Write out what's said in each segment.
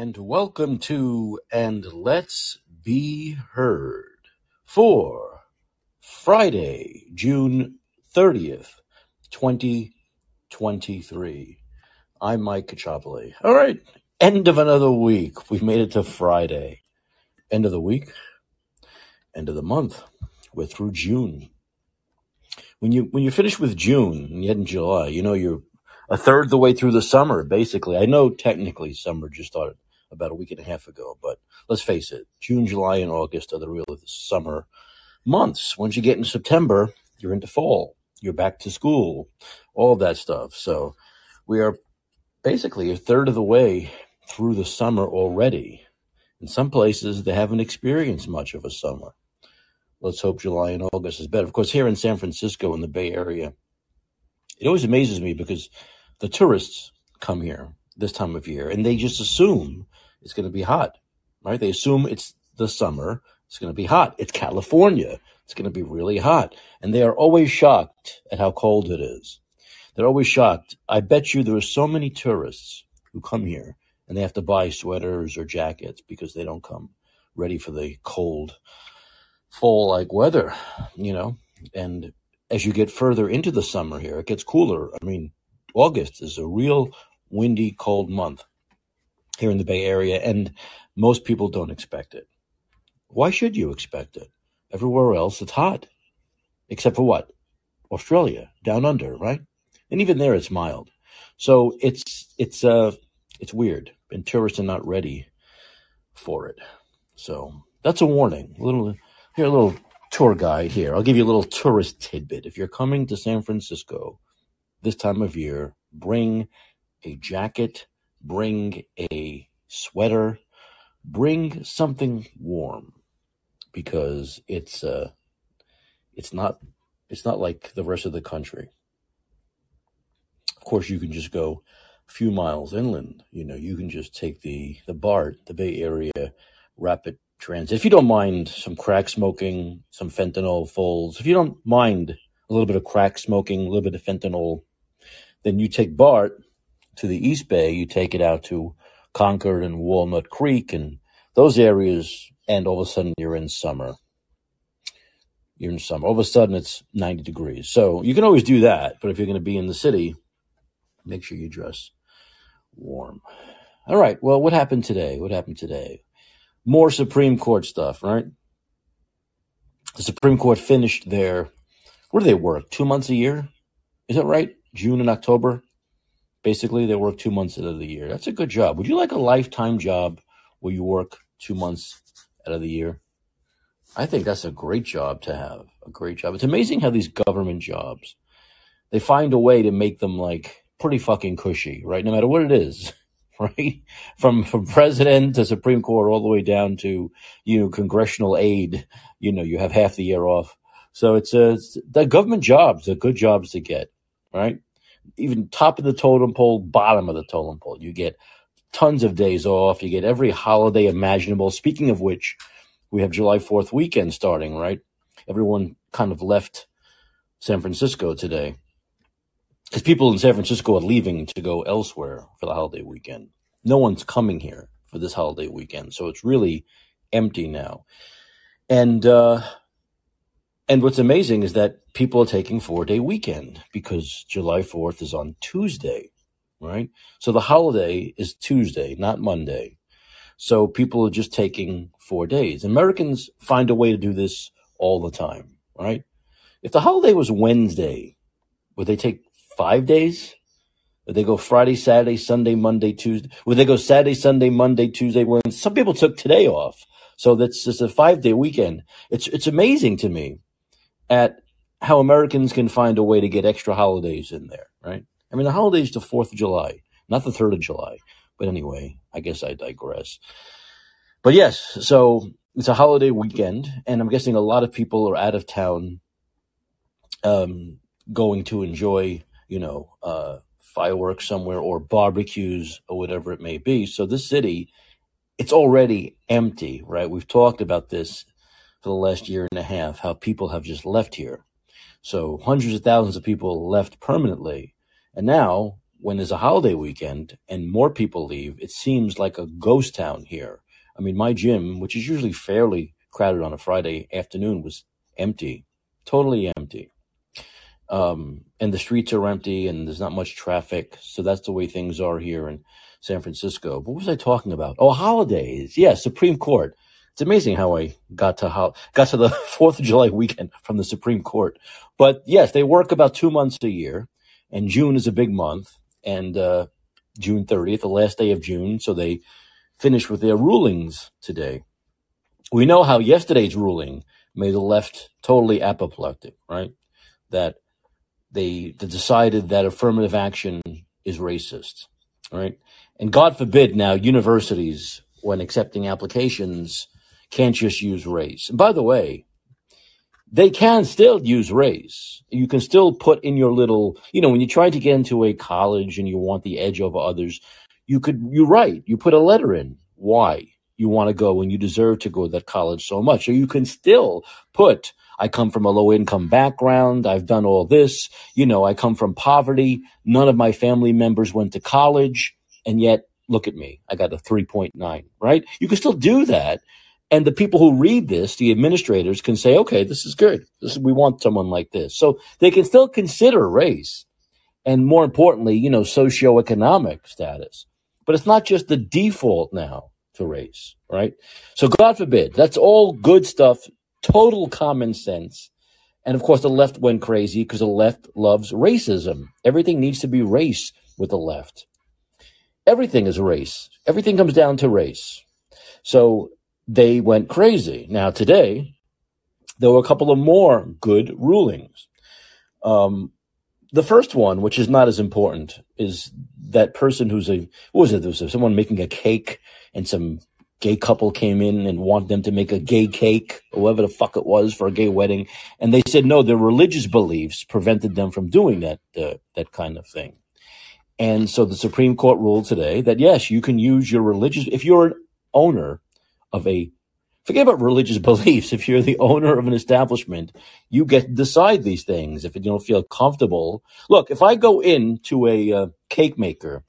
and welcome to And Let's Be Heard for Friday, June 30th, 2023. I'm Mike Caccioppoli. All right, end of another week. We've made it to Friday. End of the week, end of the month. We're through June. When you when you finish with June and head in July, you know you're a third the way through the summer, basically. I know technically summer just started about a week and a half ago, but let's face it, June, July, and August are the real summer months. Once you get in September, you're into fall. You're back to school, all that stuff. So we are basically a third of the way through the summer already. In some places, they haven't experienced much of a summer. Let's hope July and August is better. Of course, here in San Francisco, in the Bay Area, it always amazes me because the tourists come here this time of year and they just assume it's going to be hot, right? They assume it's the summer. It's going to be hot. It's California. It's going to be really hot. And they are always shocked at how cold it is. They're always shocked. I bet you there are so many tourists who come here and they have to buy sweaters or jackets because they don't come ready for the cold fall like weather, you know. And as you get further into the summer here, it gets cooler. I mean, August is a real windy, cold month here in the Bay Area, and most people don't expect it. Why should you expect it? Everywhere else, it's hot, except for what? Australia, down under, right? And even there, it's mild. So it's it's uh it's weird, and tourists are not ready for it. So that's a warning. A little here, a little tour guide here. I'll give you a little tourist tidbit. If you're coming to San Francisco this time of year, bring a jacket, bring a sweater, bring something warm because it's uh it's not it's not like the rest of the country. Of course, you can just go a few miles inland. You know, you can just take the the BART, the Bay Area Rapid Transit. If you don't mind some crack smoking, some fentanyl folds, if you don't mind a little bit of crack smoking, a little bit of fentanyl, then you take BART to the East Bay. You take it out to Concord and Walnut Creek and those areas, and all of a sudden you're in summer. You're in summer. All of a sudden it's 90 degrees. So you can always do that, but if you're going to be in the city, make sure you dress warm. All right. Well, what happened today? What happened today? More Supreme Court stuff, right? The Supreme Court finished their, where do they work? Two months a year? Is that right? June and October? Basically, they work two months out of the year. That's a good job. Would you like a lifetime job where you work two months out of the year? I think that's a great job to have. A great job. It's amazing how these government jobs, they find a way to make them like pretty fucking cushy, right? No matter what it is, right? From from president to Supreme Court all the way down to you know congressional aid, you know, you have half the year off. So it's a it's, the government jobs are good jobs to get, right? Even top of the totem pole, bottom of the totem pole. You get tons of days off. You get every holiday imaginable. Speaking of which, we have July 4th weekend starting, right? Everyone kind of left San Francisco today because people in San Francisco are leaving to go elsewhere for the holiday weekend. No one's coming here for this holiday weekend, so it's really empty now. And uh, and what's amazing is that people are taking four day weekend because July 4th is on Tuesday, right? So the holiday is Tuesday, not Monday. So people are just taking four days. Americans find a way to do this all the time, right? If the holiday was Wednesday, would they take five days? Would they go Friday, Saturday, Sunday, Monday, Tuesday? Would they go Saturday, Sunday, Monday, Tuesday? Wednesday? Some people took today off. So that's just a five day weekend. It's, it's amazing to me at how Americans can find a way to get extra holidays in there, right? I mean, the holiday's the 4th of July, not the 3rd of July. But anyway, I guess I digress. But yes, so it's a holiday weekend, and I'm guessing a lot of people are out of town um, going to enjoy, you know, uh, fireworks somewhere or barbecues or whatever it may be. So this city, it's already empty, right? We've talked about this for the last year and a half, how people have just left here. So hundreds of thousands of people left permanently. And now when there's a holiday weekend and more people leave, it seems like a ghost town here. I mean, my gym, which is usually fairly crowded on a Friday afternoon, was empty, totally empty. Um, and the streets are empty and there's not much traffic. So that's the way things are here in San Francisco. What was I talking about? Oh, holidays. Yeah, Supreme Court. It's amazing how I got to how got to the Fourth of July weekend from the Supreme Court. But yes, they work about two months a year, and June is a big month, and uh, June 30th, the last day of June. So they finish with their rulings today. We know how yesterday's ruling made the left totally apoplectic, right? That they, they decided that affirmative action is racist, right? And God forbid now universities, when accepting applications, can't just use race. And by the way, they can still use race. You can still put in your little, you know, when you try to get into a college and you want the edge over others, you could, you write, you put a letter in why you want to go and you deserve to go to that college so much. So you can still put, I come from a low income background. I've done all this. You know, I come from poverty. None of my family members went to college. And yet, look at me. I got a 3.9, right? You can still do that. And the people who read this, the administrators can say, okay, this is good. This is, we want someone like this. So they can still consider race and more importantly, you know, socioeconomic status. But it's not just the default now to race, right? So God forbid, that's all good stuff, total common sense. And of course, the left went crazy because the left loves racism. Everything needs to be race with the left. Everything is race. Everything comes down to race. So they went crazy. Now, today, there were a couple of more good rulings. Um, the first one, which is not as important, is that person who's a what was it? There was someone making a cake, and some gay couple came in and wanted them to make a gay cake, whatever the fuck it was for a gay wedding, and they said no, their religious beliefs prevented them from doing that uh, that kind of thing. And so the Supreme Court ruled today that yes, you can use your religious if you're an owner of a forget about religious beliefs. If you're the owner of an establishment, you get to decide these things. If you don't feel comfortable, look, if I go in to a uh, cake maker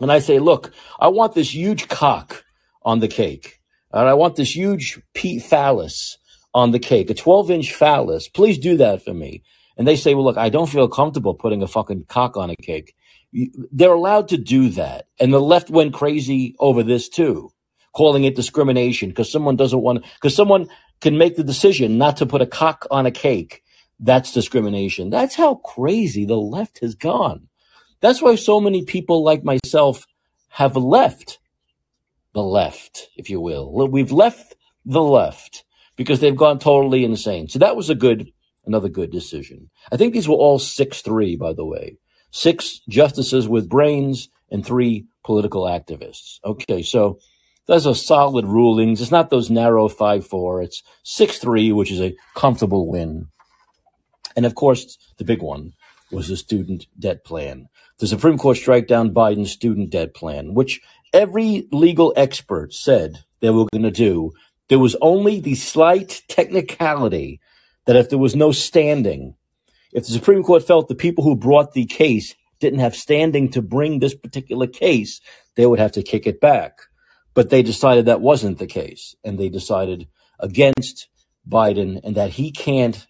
and I say, look, I want this huge cock on the cake, and I want this huge Pete phallus on the cake, a 12 inch phallus, please do that for me. And they say, well, look, I don't feel comfortable putting a fucking cock on a cake. They're allowed to do that. And the left went crazy over this too calling it discrimination because someone doesn't want because someone can make the decision not to put a cock on a cake. That's discrimination. That's how crazy the left has gone. That's why so many people like myself have left the left, if you will. We've left the left because they've gone totally insane. So that was a good, another good decision. I think these were all 6-3, by the way. Six justices with brains and three political activists. Okay. So those are solid rulings. It's not those narrow 5-4. It's 6-3, which is a comfortable win. And of course, the big one was the student debt plan. The Supreme Court strike down Biden's student debt plan, which every legal expert said they were going to do. There was only the slight technicality that if there was no standing, if the Supreme Court felt the people who brought the case didn't have standing to bring this particular case, they would have to kick it back. But they decided that wasn't the case. And they decided against Biden and that he can't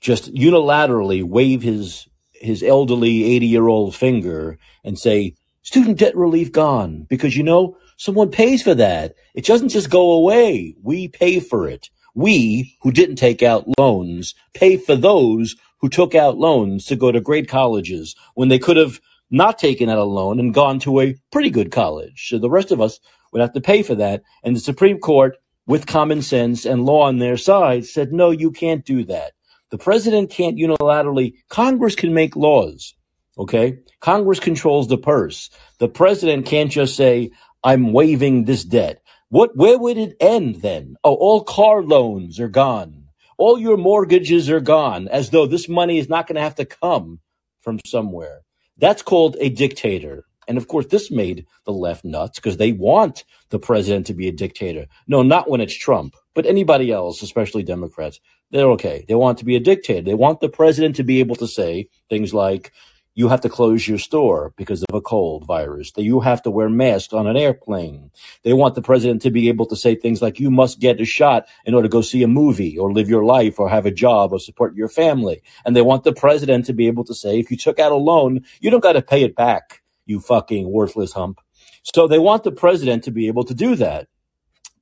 just unilaterally wave his his elderly 80 year old finger and say, student debt relief gone. Because you know, someone pays for that. It doesn't just go away. We pay for it. We, who didn't take out loans, pay for those who took out loans to go to great colleges when they could have not taken out a loan and gone to a pretty good college. So the rest of us would have to pay for that. And the Supreme Court, with common sense and law on their side, said, no, you can't do that. The president can't unilaterally, Congress can make laws. Okay. Congress controls the purse. The president can't just say, I'm waiving this debt. What, where would it end then? Oh, all car loans are gone. All your mortgages are gone as though this money is not going to have to come from somewhere. That's called a dictator. And of course, this made the left nuts because they want the president to be a dictator. No, not when it's Trump, but anybody else, especially Democrats. They're okay. They want to be a dictator. They want the president to be able to say things like, you have to close your store because of a cold virus, that you have to wear masks on an airplane. They want the president to be able to say things like, you must get a shot in order to go see a movie or live your life or have a job or support your family. And they want the president to be able to say, if you took out a loan, you don't got to pay it back, you fucking worthless hump. So they want the president to be able to do that.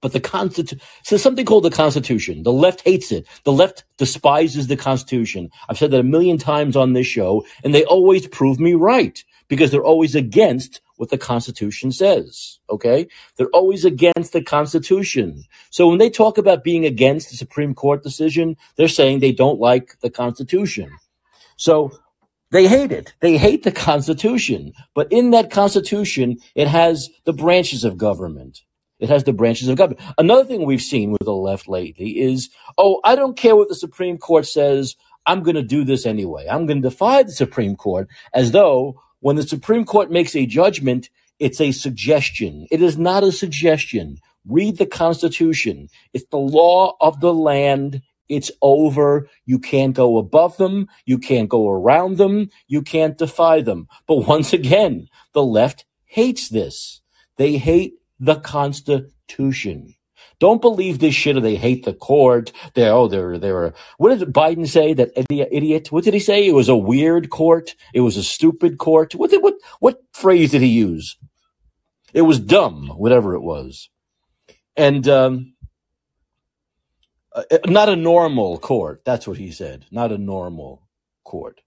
But the Constitution, so something called the Constitution. The left hates it. The left despises the Constitution. I've said that a million times on this show, and they always prove me right because they're always against what the Constitution says. Okay? They're always against the Constitution. So when they talk about being against the Supreme Court decision, they're saying they don't like the Constitution. So they hate it. They hate the Constitution. But in that Constitution, it has the branches of government. It has the branches of government. Another thing we've seen with the left lately is, oh, I don't care what the Supreme Court says. I'm going to do this anyway. I'm going to defy the Supreme Court as though when the Supreme Court makes a judgment, it's a suggestion. It is not a suggestion. Read the Constitution. It's the law of the land. It's over. You can't go above them. You can't go around them. You can't defy them. But once again, the left hates this. They hate the Constitution. Don't believe this shit or they hate the court. They're, oh, they're, they're, what did Biden say? That idiot? What did he say? It was a weird court. It was a stupid court. What did, what, what phrase did he use? It was dumb, whatever it was. And, um, uh, not a normal court. That's what he said. Not a normal court.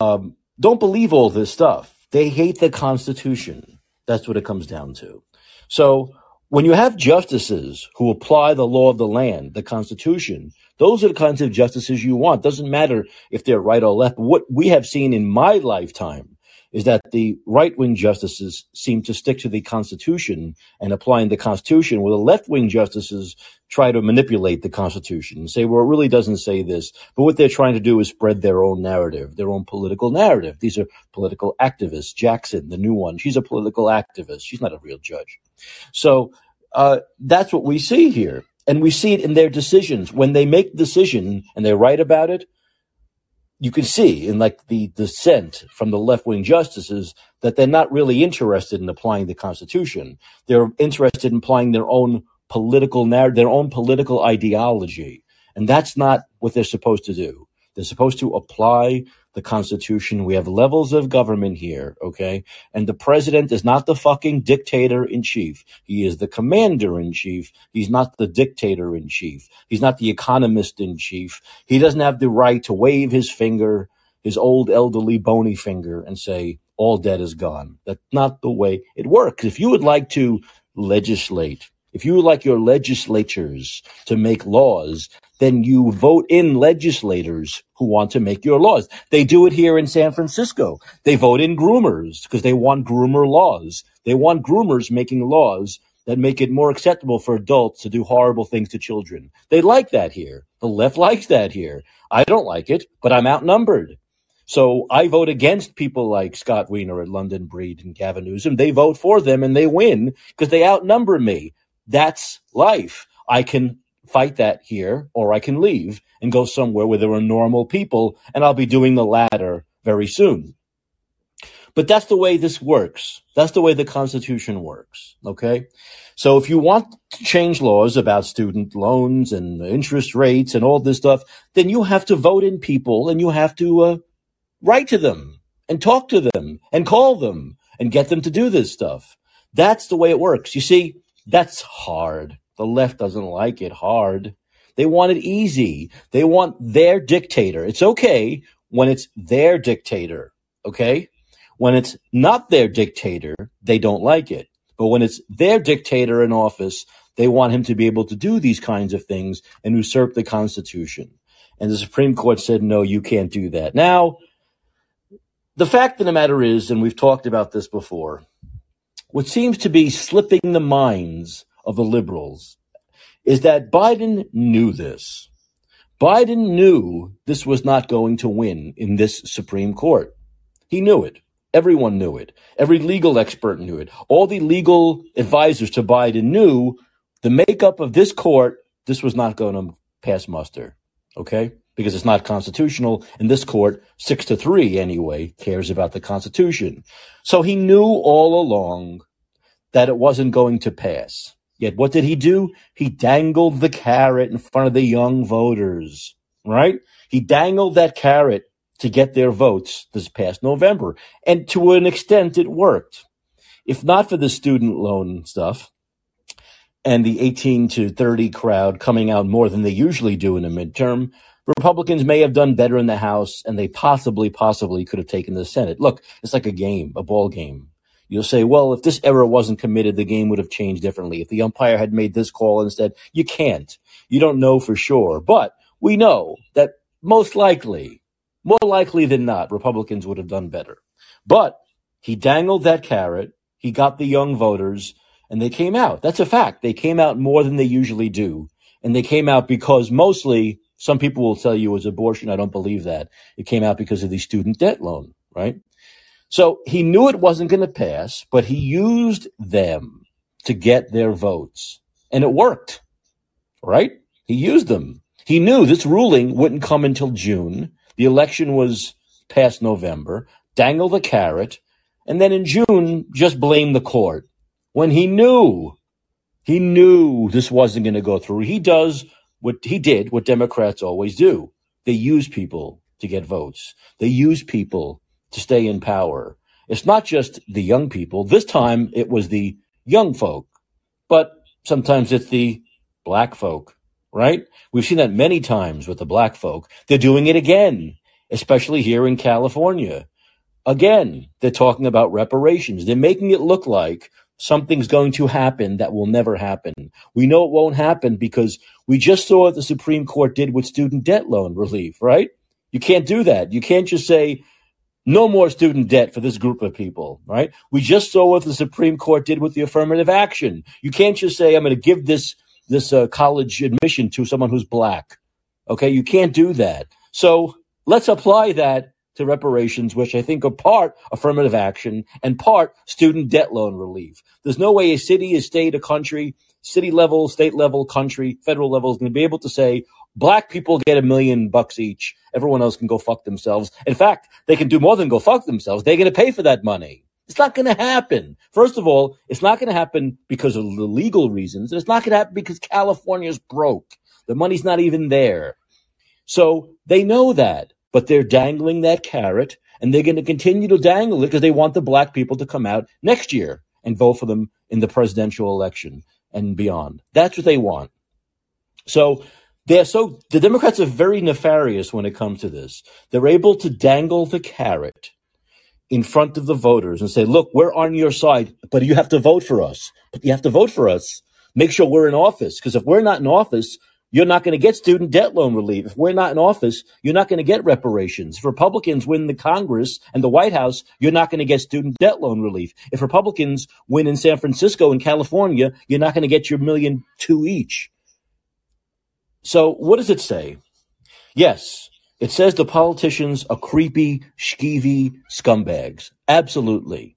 Um, don't believe all this stuff. They hate the Constitution. That's what it comes down to. So when you have justices who apply the law of the land, the Constitution, those are the kinds of justices you want. Doesn't matter if they're right or left. What we have seen in my lifetime is that the right wing justices seem to stick to the Constitution and applying the Constitution, while the left wing justices try to manipulate the Constitution and say, well, it really doesn't say this. But what they're trying to do is spread their own narrative, their own political narrative. These are political activists. Jackson, the new one, she's a political activist. She's not a real judge. So uh, that's what we see here. And we see it in their decisions. When they make decision and they write about it, you can see in like the dissent from the left wing justices that they're not really interested in applying the Constitution. They're interested in applying their own political narrative, their own political ideology. And that's not what they're supposed to do. They're supposed to apply the Constitution. We have levels of government here, okay? And the president is not the fucking dictator in chief. He is the commander in chief. He's not the dictator in chief. He's not the economist in chief. He doesn't have the right to wave his finger, his old elderly bony finger, and say, all debt is gone. That's not the way it works. If you would like to legislate, if you would like your legislatures to make laws, then you vote in legislators who want to make your laws. They do it here in San Francisco. They vote in groomers because they want groomer laws. They want groomers making laws that make it more acceptable for adults to do horrible things to children. They like that here. The left likes that here. I don't like it, but I'm outnumbered. So I vote against people like Scott Wiener at London Breed and Gavin Newsom. They vote for them and they win because they outnumber me. That's life. I can fight that here or I can leave and go somewhere where there are normal people and I'll be doing the latter very soon. But that's the way this works. That's the way the Constitution works. Okay. So if you want to change laws about student loans and interest rates and all this stuff, then you have to vote in people and you have to uh, write to them and talk to them and call them and get them to do this stuff. That's the way it works. You see, that's hard. The left doesn't like it hard. They want it easy. They want their dictator. It's okay when it's their dictator. Okay. When it's not their dictator, they don't like it. But when it's their dictator in office, they want him to be able to do these kinds of things and usurp the Constitution. And the Supreme Court said, no, you can't do that. Now, the fact of the matter is, and we've talked about this before, what seems to be slipping the minds of the liberals is that Biden knew this. Biden knew this was not going to win in this Supreme Court. He knew it. Everyone knew it. Every legal expert knew it. All the legal advisors to Biden knew the makeup of this court, this was not going to pass muster. Okay? because it's not constitutional. And this court, six to three anyway, cares about the Constitution. So he knew all along that it wasn't going to pass. Yet what did he do? He dangled the carrot in front of the young voters, right? He dangled that carrot to get their votes this past November. And to an extent, it worked. If not for the student loan stuff and the 18 to 30 crowd coming out more than they usually do in a midterm, Republicans may have done better in the House and they possibly, possibly could have taken the Senate. Look, it's like a game, a ball game. You'll say, well, if this error wasn't committed, the game would have changed differently. If the umpire had made this call instead, you can't. You don't know for sure. But we know that most likely, more likely than not, Republicans would have done better. But he dangled that carrot. He got the young voters and they came out. That's a fact. They came out more than they usually do. And they came out because mostly some people will tell you it was abortion. I don't believe that. It came out because of the student debt loan, right? So he knew it wasn't going to pass, but he used them to get their votes. And it worked, right? He used them. He knew this ruling wouldn't come until June. The election was past November. Dangle the carrot. And then in June, just blame the court. When he knew, he knew this wasn't going to go through. He does what he did, what Democrats always do. They use people to get votes. They use people to stay in power. It's not just the young people. This time it was the young folk, but sometimes it's the black folk, right? We've seen that many times with the black folk. They're doing it again, especially here in California. Again, they're talking about reparations. They're making it look like something's going to happen that will never happen. We know it won't happen because we just saw what the Supreme Court did with student debt loan relief, right? You can't do that. You can't just say, no more student debt for this group of people, right? We just saw what the Supreme Court did with the affirmative action. You can't just say, I'm going to give this, this uh, college admission to someone who's black. Okay. You can't do that. So let's apply that to reparations, which I think are part affirmative action and part student debt loan relief. There's no way a city, a state, a country, city level, state level, country, federal level is going to be able to say, Black people get a million bucks each. Everyone else can go fuck themselves. In fact, they can do more than go fuck themselves. They're going to pay for that money. It's not going to happen. First of all, it's not going to happen because of the legal reasons. It's not going to happen because California's broke. The money's not even there. So they know that, but they're dangling that carrot and they're going to continue to dangle it because they want the black people to come out next year and vote for them in the presidential election and beyond. That's what they want. So they're so the Democrats are very nefarious when it comes to this. They're able to dangle the carrot in front of the voters and say, "Look, we're on your side, but you have to vote for us. But you have to vote for us. Make sure we're in office because if we're not in office, you're not going to get student debt loan relief. If we're not in office, you're not going to get reparations. If Republicans win the Congress and the White House, you're not going to get student debt loan relief. If Republicans win in San Francisco and California, you're not going to get your million two each. So what does it say? Yes, it says the politicians are creepy, skeevy scumbags. Absolutely.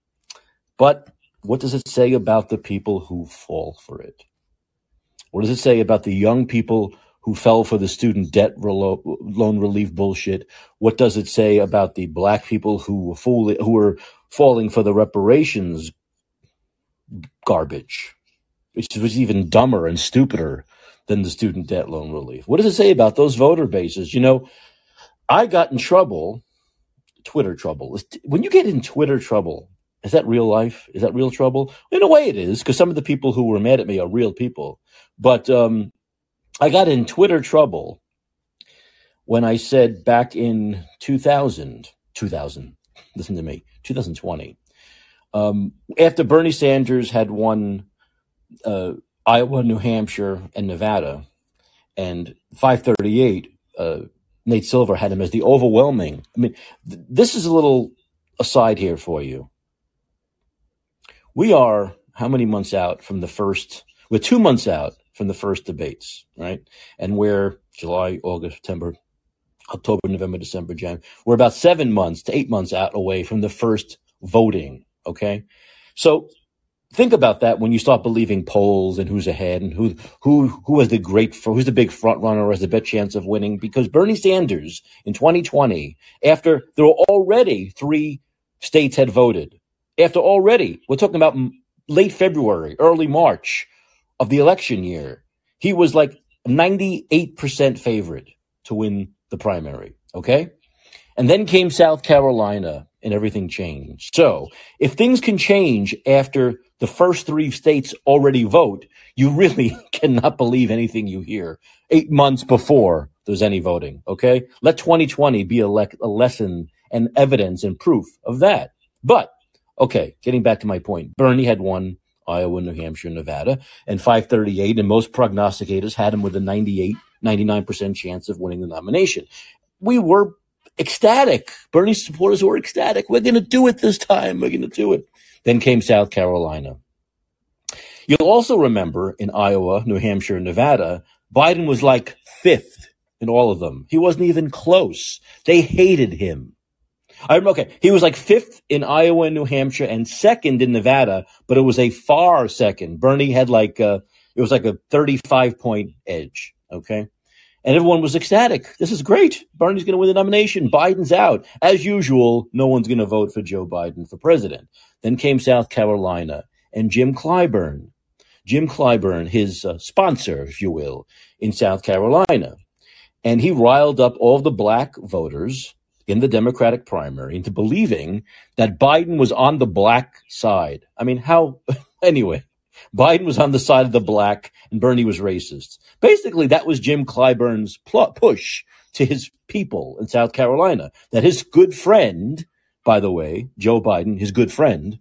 But what does it say about the people who fall for it? What does it say about the young people who fell for the student debt relo- loan relief bullshit? What does it say about the black people who were who were falling for the reparations garbage, which was even dumber and stupider than the student debt loan relief. What does it say about those voter bases? You know, I got in trouble, Twitter trouble. When you get in Twitter trouble, is that real life? Is that real trouble? In a way, it is because some of the people who were mad at me are real people. But um, I got in Twitter trouble when I said back in 2000, 2000, listen to me, 2020, um, after Bernie Sanders had won uh, Iowa, New Hampshire, and Nevada. And 538, uh, Nate Silver had him as the overwhelming. I mean, th- this is a little aside here for you. We are how many months out from the first? We're two months out from the first debates, right? And we're July, August, September, October, November, December, January. We're about seven months to eight months out away from the first voting. Okay. So think about that when you start believing polls and who's ahead and who who who has the great who's the big front runner or has the best chance of winning. Because Bernie Sanders in 2020 after there were already three states had voted after already we're talking about late February early March of the election year he was like 98% favorite to win the primary okay? And then came South Carolina and everything changed so if things can change after the first three states already vote, you really cannot believe anything you hear eight months before there's any voting. Okay. Let 2020 be a, le- a lesson and evidence and proof of that. But okay, getting back to my point, Bernie had won Iowa, New Hampshire, Nevada, and 538, and most prognosticators had him with a 98, 99% chance of winning the nomination. We were ecstatic. Bernie supporters were ecstatic. We're going to do it this time. We're going to do it. Then came South Carolina. You'll also remember in Iowa, New Hampshire, and Nevada, Biden was like fifth in all of them. He wasn't even close. They hated him. I remember, okay, he was like fifth in Iowa and New Hampshire and second in Nevada, but it was a far second. Bernie had like, uh, it was like a 35 point edge. Okay. And everyone was ecstatic. This is great. Bernie's going to win the nomination. Biden's out. As usual, no one's going to vote for Joe Biden for president. Then came South Carolina and Jim Clyburn. Jim Clyburn, his uh, sponsor, if you will, in South Carolina. And he riled up all the black voters in the Democratic primary into believing that Biden was on the black side. I mean, how, anyway, Biden was on the side of the black and Bernie was racist. Basically, that was Jim Clyburn's pl- push to his people in South Carolina that his good friend, by the way, Joe Biden, his good friend,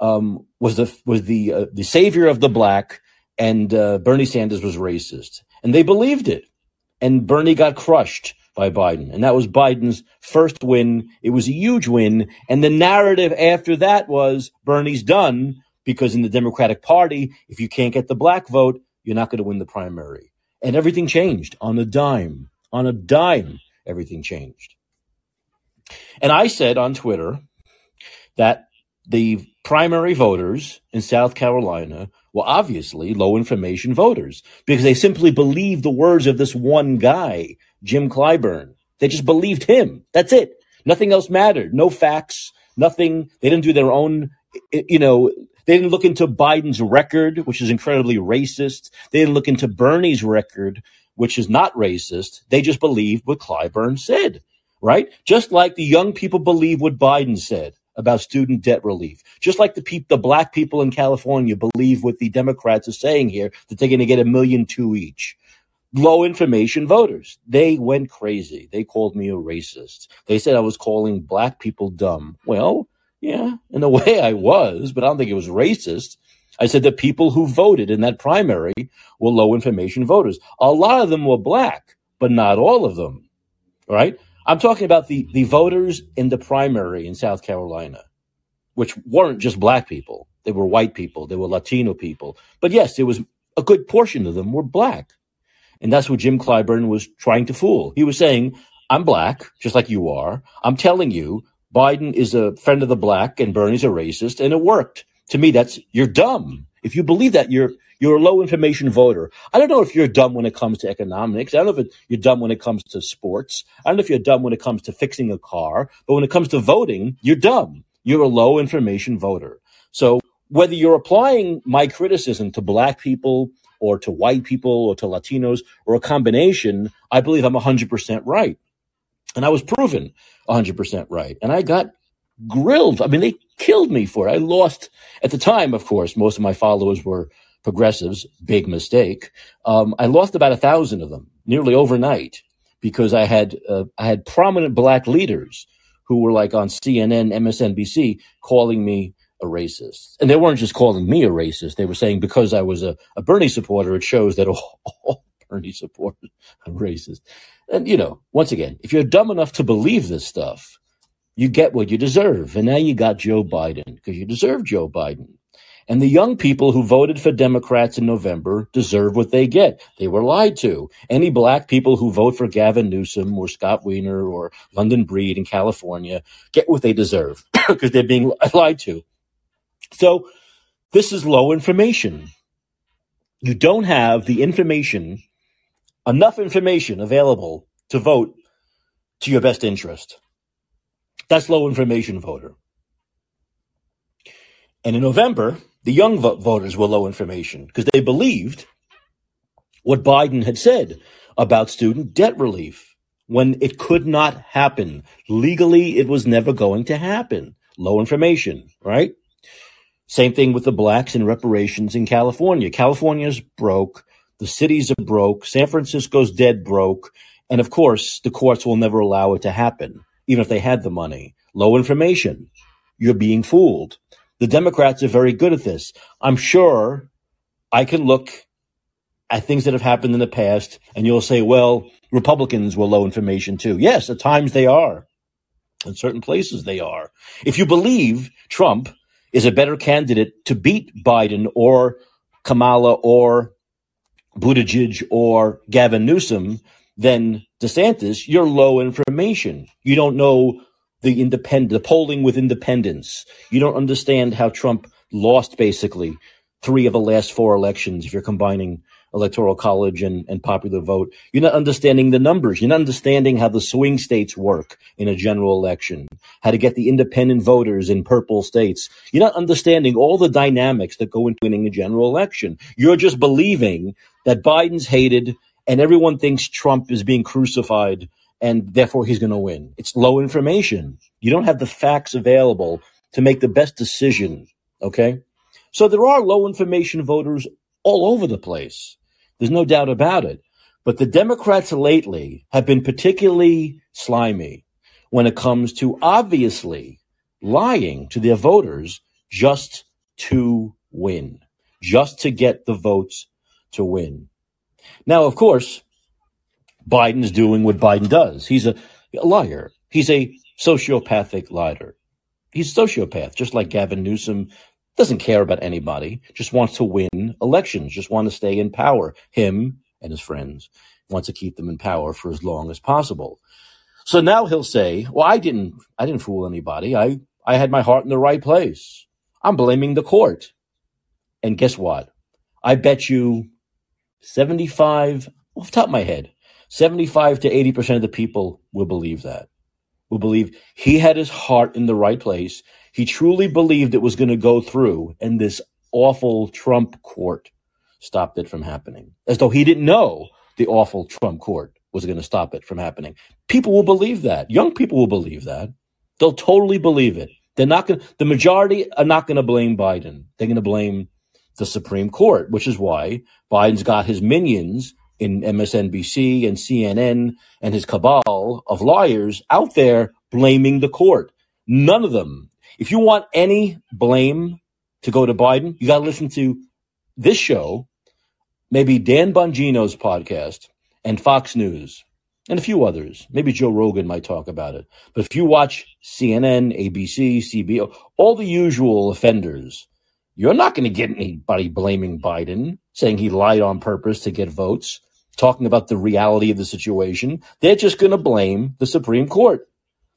um, was the was the uh, the savior of the black, and uh, Bernie Sanders was racist, and they believed it, and Bernie got crushed by Biden, and that was Biden's first win. It was a huge win, and the narrative after that was Bernie's done because in the Democratic Party, if you can't get the black vote, you're not going to win the primary, and everything changed on a dime, on a dime, everything changed. And I said on Twitter that the primary voters in South Carolina were obviously low information voters because they simply believed the words of this one guy, Jim Clyburn. They just believed him. That's it. Nothing else mattered. No facts, nothing. They didn't do their own, you know, they didn't look into Biden's record, which is incredibly racist. They didn't look into Bernie's record, which is not racist. They just believed what Clyburn said, right? Just like the young people believe what Biden said about student debt relief. Just like the people, the black people in California believe what the Democrats are saying here that they're going to get a million two each. Low information voters. They went crazy. They called me a racist. They said I was calling black people dumb. Well, yeah, in a way I was, but I don't think it was racist. I said the people who voted in that primary were low information voters. A lot of them were black, but not all of them. Right? I'm talking about the, the voters in the primary in South Carolina, which weren't just black people. They were white people. They were Latino people. But yes, there was a good portion of them were black. And that's what Jim Clyburn was trying to fool. He was saying, I'm black, just like you are. I'm telling you, Biden is a friend of the black and Bernie's a racist. And it worked. To me, that's, you're dumb. If you believe that, you're, you're a low information voter. I don't know if you're dumb when it comes to economics. I don't know if you're dumb when it comes to sports. I don't know if you're dumb when it comes to fixing a car. But when it comes to voting, you're dumb. You're a low information voter. So whether you're applying my criticism to black people or to white people or to Latinos or a combination, I believe I'm 100% right. And I was proven 100% right. And I got grilled. I mean, they killed me for it. I lost at the time, of course, most of my followers were progressives, big mistake. Um, I lost about a thousand of them nearly overnight because I had uh, I had prominent black leaders who were like on CNN, MSNBC, calling me a racist, and they weren't just calling me a racist. They were saying because I was a, a Bernie supporter, it shows that all, all Bernie supporters are racist. And you know, once again, if you're dumb enough to believe this stuff, you get what you deserve. And now you got Joe Biden because you deserve Joe Biden. And the young people who voted for Democrats in November deserve what they get. They were lied to. Any black people who vote for Gavin Newsom or Scott Wiener or London Breed in California get what they deserve because they're being lied to. So This is low information. You don't have the information, enough information available to vote to your best interest. That's low information voter. And in November, the young vo- voters were low information because they believed what Biden had said about student debt relief when it could not happen. Legally, it was never going to happen. Low information, right? Same thing with the blacks and reparations in California. California's broke. The cities are broke. San Francisco's dead broke. And of course, the courts will never allow it to happen, even if they had the money. Low information. You're being fooled. The Democrats are very good at this. I'm sure I can look at things that have happened in the past and you'll say, well, Republicans were low information too. Yes, at times they are. In certain places they are. If you believe Trump is a better candidate to beat Biden or Kamala or Buttigieg or Gavin Newsom than DeSantis, you're low information. You don't know the independent, the polling with independents. You don't understand how Trump lost basically three of the last four elections if you're combining electoral college and, and popular vote. You're not understanding the numbers. You're not understanding how the swing states work in a general election, how to get the independent voters in purple states. You're not understanding all the dynamics that go into winning a general election. You're just believing that Biden's hated and everyone thinks Trump is being crucified and therefore he's going to win. It's low information. You don't have the facts available to make the best decision. Okay. So there are low information voters all over the place. There's no doubt about it. But the Democrats lately have been particularly slimy when it comes to obviously lying to their voters just to win, just to get the votes to win. Now, of course, Biden's doing what Biden does. He's a, liar. He's a sociopathic liar. He's a sociopath, just like Gavin Newsom doesn't care about anybody, just wants to win elections, just want to stay in power. Him and his friends wants to keep them in power for as long as possible. So now he'll say, "Well, I didn't, I didn't fool anybody. I, I had my heart in the right place. I'm blaming the court." And guess what? I bet you 75, off the top of my head, 75 to 80% of the people will believe that. Will believe he had his heart in the right place he truly believed it was going to go through, and this awful Trump court stopped it from happening. As though he didn't know the awful Trump court was going to stop it from happening. People will believe that. Young people will believe that. They'll totally believe it. They're not going the majority are not going to blame Biden. They're going to blame the Supreme Court, which is why Biden's got his minions in MSNBC and CNN and his cabal of liars out there blaming the court. None of them if you want any blame to go to Biden, you got to listen to this show, maybe Dan Bongino's podcast, and Fox News, and a few others. Maybe Joe Rogan might talk about it. But if you watch CNN, ABC, CBO, all the usual offenders, you're not going to get anybody blaming Biden, saying he lied on purpose to get votes, talking about the reality of the situation. They're just going to blame the Supreme Court.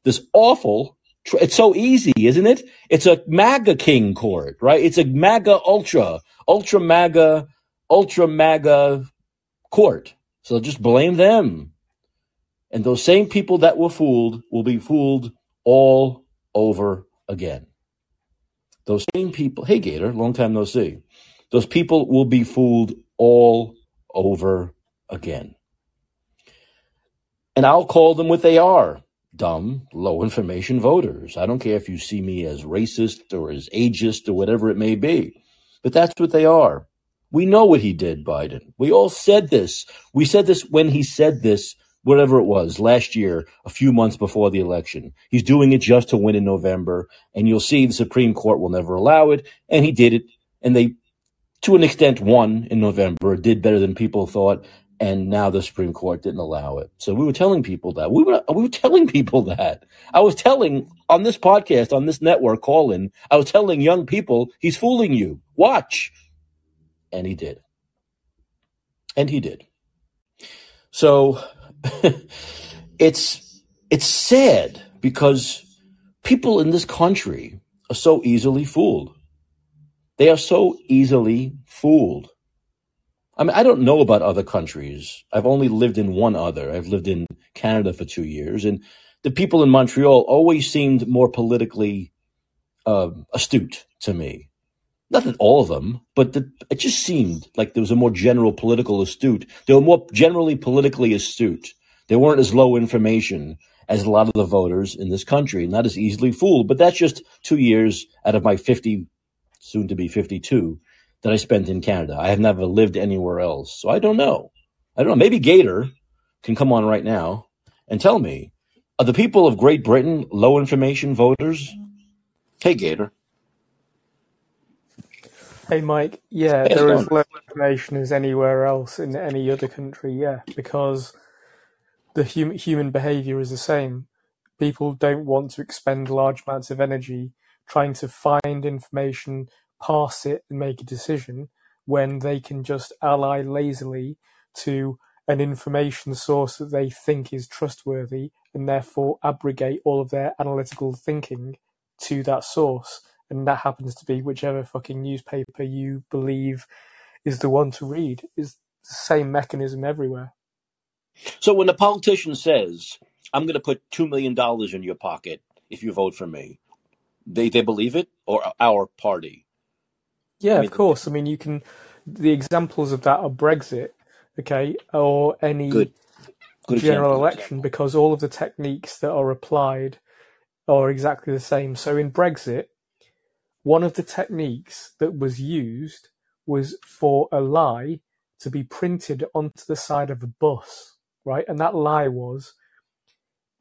This awful it's so easy, isn't it? It's a MAGA King court, right? It's a MAGA Ultra, Ultra MAGA, Ultra MAGA court. So just blame them. And those same people that were fooled will be fooled all over again. Those same people, hey Gator, long time no see. Those people will be fooled all over again. And I'll call them what they are dumb, low information voters. I don't care if you see me as racist or as ageist or whatever it may be, but that's what they are. We know what he did, Biden. We all said this. We said this when he said this, whatever it was, last year, a few months before the election. He's doing it just to win in November, and you'll see the Supreme Court will never allow it, and he did it, and they, to an extent, won in November, did better than people thought, and now the Supreme Court didn't allow it. So we were telling people that. We were we were telling people that. I was telling on this podcast, on this network, Callin, I was telling young people, he's fooling you. Watch. And he did. And he did. So it's it's sad because people in this country are so easily fooled. They are so easily fooled. I mean, I don't know about other countries. I've only lived in one other. I've lived in Canada for two years, and the people in Montreal always seemed more politically uh, astute to me. Not that all of them, but the, it just seemed like there was a more general political astute. They were more generally politically astute. They weren't as low information as a lot of the voters in this country, not as easily fooled. But that's just two years out of my 50, soon to be 52, that I spent in Canada. I have never lived anywhere else. So I don't know. I don't know. Maybe Gator can come on right now and tell me are the people of Great Britain low information voters? Hey, Gator. Hey, Mike. Yeah, Hey, there is low information as anywhere else in any other country. Yeah, because the hum- human behavior is the same. People don't want to expend large amounts of energy trying to find information, parse it, and make a decision when they can just ally lazily to an information source that they think is trustworthy and therefore abrogate all of their analytical thinking to that source. And that happens to be whichever fucking newspaper you believe is the one to read. Is the same mechanism everywhere. So when a politician says, I'm going to put $2 million in your pocket if you vote for me, they, they believe it or our party? I Yeah, of course. I mean, you can. The examples of that are Brexit, okay, or any good, good general example. election, because all of the techniques that are applied are exactly the same. So in Brexit, one of the techniques that was used was for a lie to be printed onto the side of a bus, right? And that lie was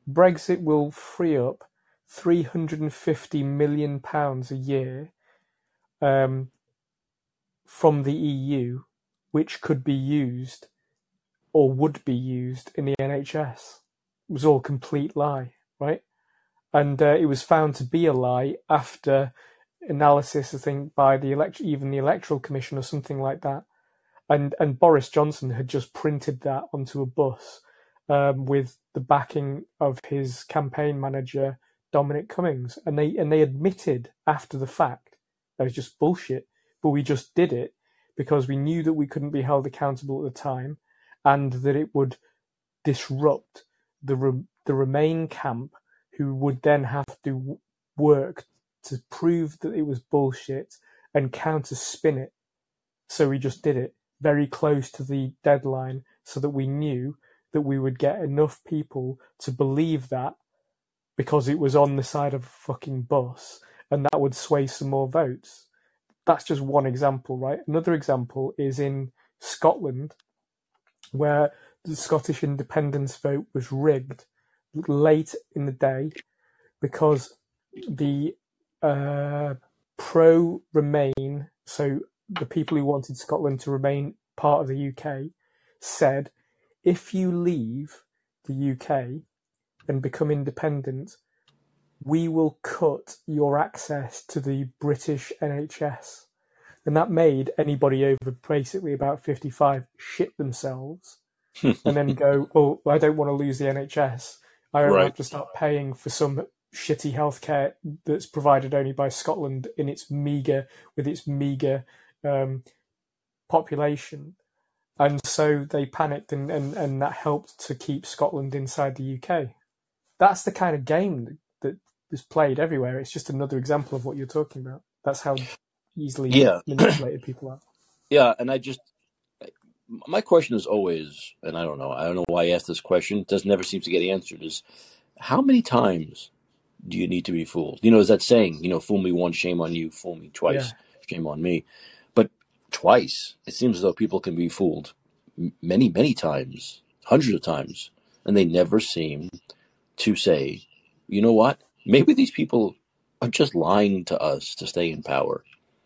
Brexit will free up 350 million pounds a year um, from the EU, which could be used or would be used in the NHS. It was all complete lie, right? And uh, it was found to be a lie after analysis, I think, by the elect- even the Electoral Commission or something like that. And and Boris Johnson had just printed that onto a bus um, with the backing of his campaign manager Dominic Cummings, and they and they admitted after the fact that was just bullshit. But we just did it because we knew that we couldn't be held accountable at the time, and that it would disrupt the Re- the Remain camp, who would then have to work to prove that it was bullshit and counter spin it. So we just did it very close to the deadline, so that we knew that we would get enough people to believe that because it was on the side of a fucking bus, and that would sway some more votes. That's just one example, right? Another example is in Scotland, where the Scottish independence vote was rigged late in the day because the uh, pro Remain, so the people who wanted Scotland to remain part of the UK, said if you leave the UK and become independent, we will cut your access to the British NHS. And that made anybody over basically about 55 shit themselves and then go, oh, I don't want to lose the NHS. I don't right. have to start paying for some shitty healthcare that's provided only by Scotland in its meager, with its meager um, population. And so they panicked and, and, and that helped to keep Scotland inside the UK. That's the kind of game that, that is played everywhere. It's just another example of what you're talking about. That's how easily Yeah. manipulated people are. yeah. And I just, my question is always, and I don't know, I don't know why I asked this question. It does never seems to get answered. Is how many times do you need to be fooled? You know, is that saying, you know, fool me once, shame on you, fool me Yeah. twice, shame on me. Twice, it seems as though people can be fooled many, many times, hundreds of times, and they never seem to say, you know what? Maybe these people are just lying to us to stay in power,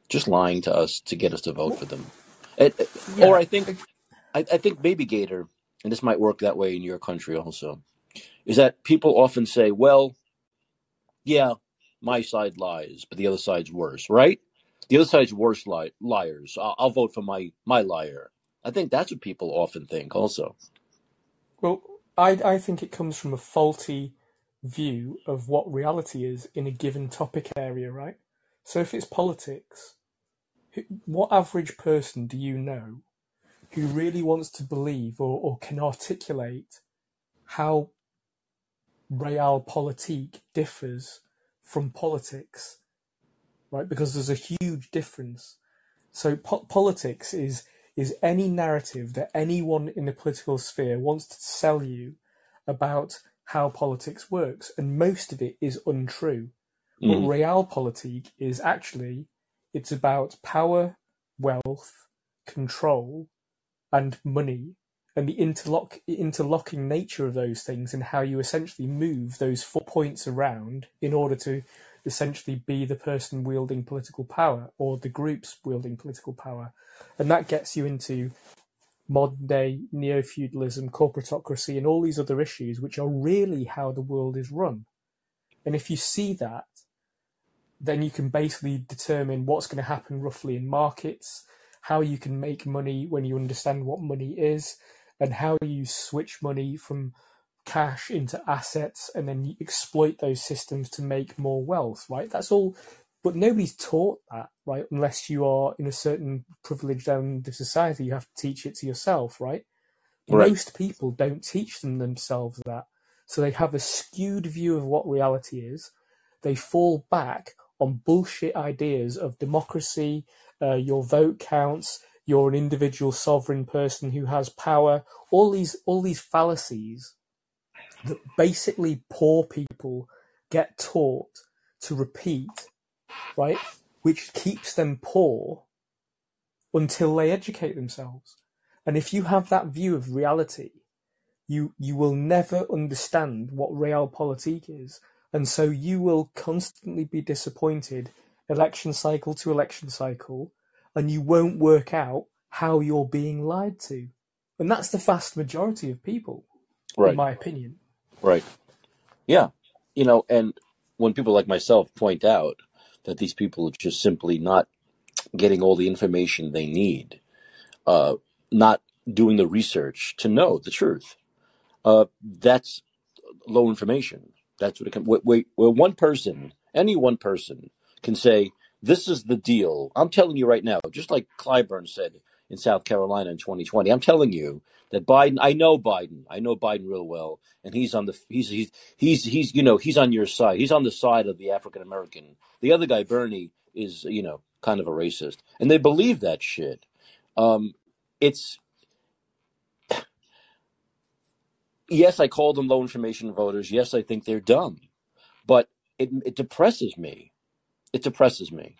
just lying to us to get us to vote for them. And, uh, or I think, I, I think maybe Gator, and this might work that way in your country also, is that people often say, well, yeah, my side lies, but the other side's worse, right? The other side's worse li- liars. I'll, I'll vote for my my liar. I think that's what people often think also. Well, I, I think it comes from a faulty view of what reality is in a given topic area, right? So if it's politics, what average person do you know who really wants to believe or, or can articulate how real realpolitik differs from politics, right? Because there's a huge difference. So po- politics is is any narrative that anyone in the political sphere wants to sell you about how politics works, and most of it is untrue. Mm. But realpolitik is actually it's about power, wealth, control, and money, and the interlock interlocking nature of those things, and how you essentially move those four points around in order to essentially be the person wielding political power or the groups wielding political power, and that gets you into modern day neo feudalism, corporatocracy, and all these other issues, which are really how the world is run. And if you see that, then you can basically determine what's going to happen roughly in markets, how you can make money when you understand what money is, and how you switch money from cash into assets and then you exploit those systems to make more wealth, right? That's all. But nobody's taught that, right? Unless you are in a certain privileged element of society, you have to teach it to yourself, right? right? Most people don't teach them themselves that. So they have a skewed view of what reality is. They fall back on bullshit ideas of democracy, uh, your vote counts, you're an individual sovereign person who has power, all these all these fallacies that basically poor people get taught to repeat, right? Which keeps them poor until they educate themselves. And if you have that view of reality, you you will never understand what realpolitik is and so you will constantly be disappointed election cycle to election cycle, and you won't work out how you're being lied to. And that's the vast majority of people, right. in my opinion. Right. Yeah. You know, and when people like myself point out that these people are just simply not getting all the information they need, uh, not doing the research to know the truth, uh, that's low information. That's what it comes. Where, where one person, any one person, can say, "This is the deal." I'm telling you right now, just like Clyburn said in South Carolina in 2020. I'm telling you that Biden. I know Biden. I know Biden real well, and he's on the he's he's he's he's you know he's on your side. He's on the side of the African American. The other guy, Bernie, is you know kind of a racist, and they believe that shit. Um, it's yes, I call them low information voters. Yes, I think they're dumb, but it, it depresses me. It depresses me.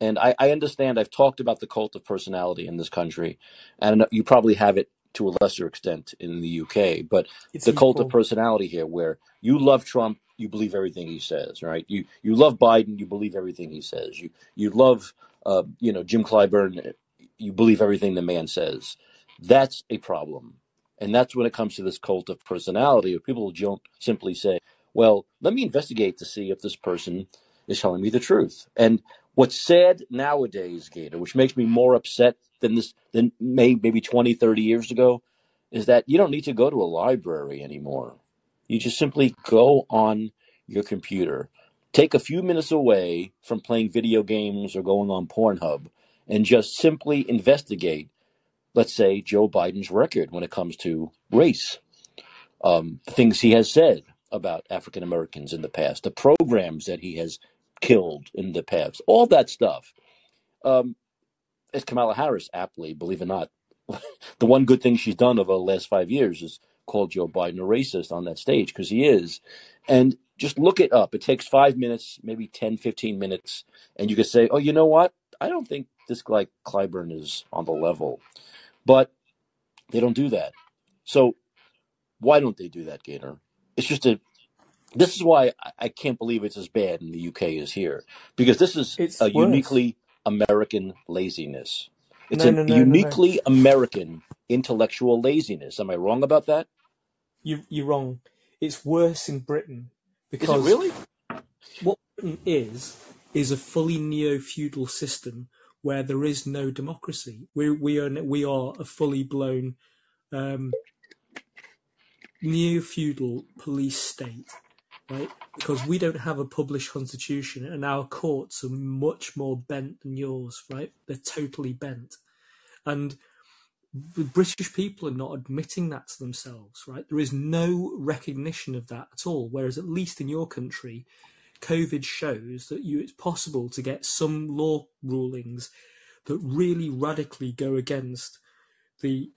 And I, I understand I've talked about the cult of personality in this country, and you probably have it to a lesser extent in the UK, but it's the equal. cult of personality here, where you love Trump, you believe everything he says, right? You you love Biden, you believe everything he says. You you love uh, you know Jim Clyburn, you believe everything the man says. That's a problem. And that's when it comes to this cult of personality, where people don't simply say, well, let me investigate to see if this person is telling me the truth. And what's sad nowadays, Gator, which makes me more upset than this than maybe 20, 30 years ago, is that you don't need to go to a library anymore. You just simply go on your computer, take a few minutes away from playing video games or going on Pornhub, and just simply investigate let's say, Joe Biden's record when it comes to race, um, things he has said about African Americans in the past, the programs that he has killed in the past, all that stuff. Um, as Kamala Harris aptly, believe it or not, the one good thing she's done over the last five years is called Joe Biden a racist on that stage because he is. And just look it up. It takes five minutes, maybe 10, 15 minutes, and you could say, oh, you know what? I don't think this guy Clyburn is on the level. But they don't do that. So why don't they do that, Gator? It's just a. This is why I can't believe it's as bad in the UK as here because this is It's a worse. uniquely American laziness. It's No, a no, no, no, no. uniquely American intellectual laziness. Am I wrong about that? You, you're wrong. It's worse in Britain Is it because really? what Britain is is a fully neo feudal system where there is no democracy. We we are we are a fully blown um, neo feudal police state right? Because we don't have a published constitution and our courts are much more bent than yours, right? They're totally bent. And the British people are not admitting that to themselves, right? There is no recognition of that at all. Whereas, at least in your country, COVID shows that you, it's possible to get some law rulings that really radically go against the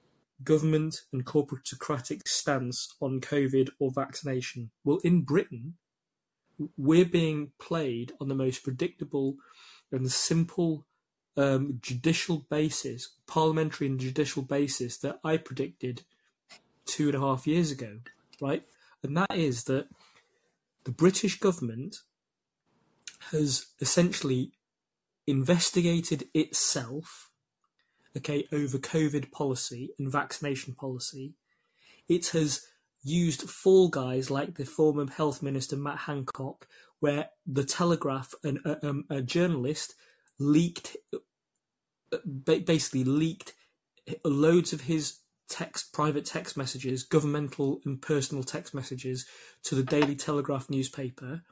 government and corporatocratic stance on COVID or vaccination. Well, in Britain, we're being played on the most predictable and simple um, judicial basis, parliamentary and judicial basis that I predicted two and a half years ago, right? And that is that the British government has essentially investigated itself, okay, over COVID policy and vaccination policy. It has used fall guys like the former health minister Matt Hancock, where the Telegraph, a, um, a journalist, leaked, basically leaked loads of his text, private text messages, governmental and personal text messages to the Daily Telegraph newspaper,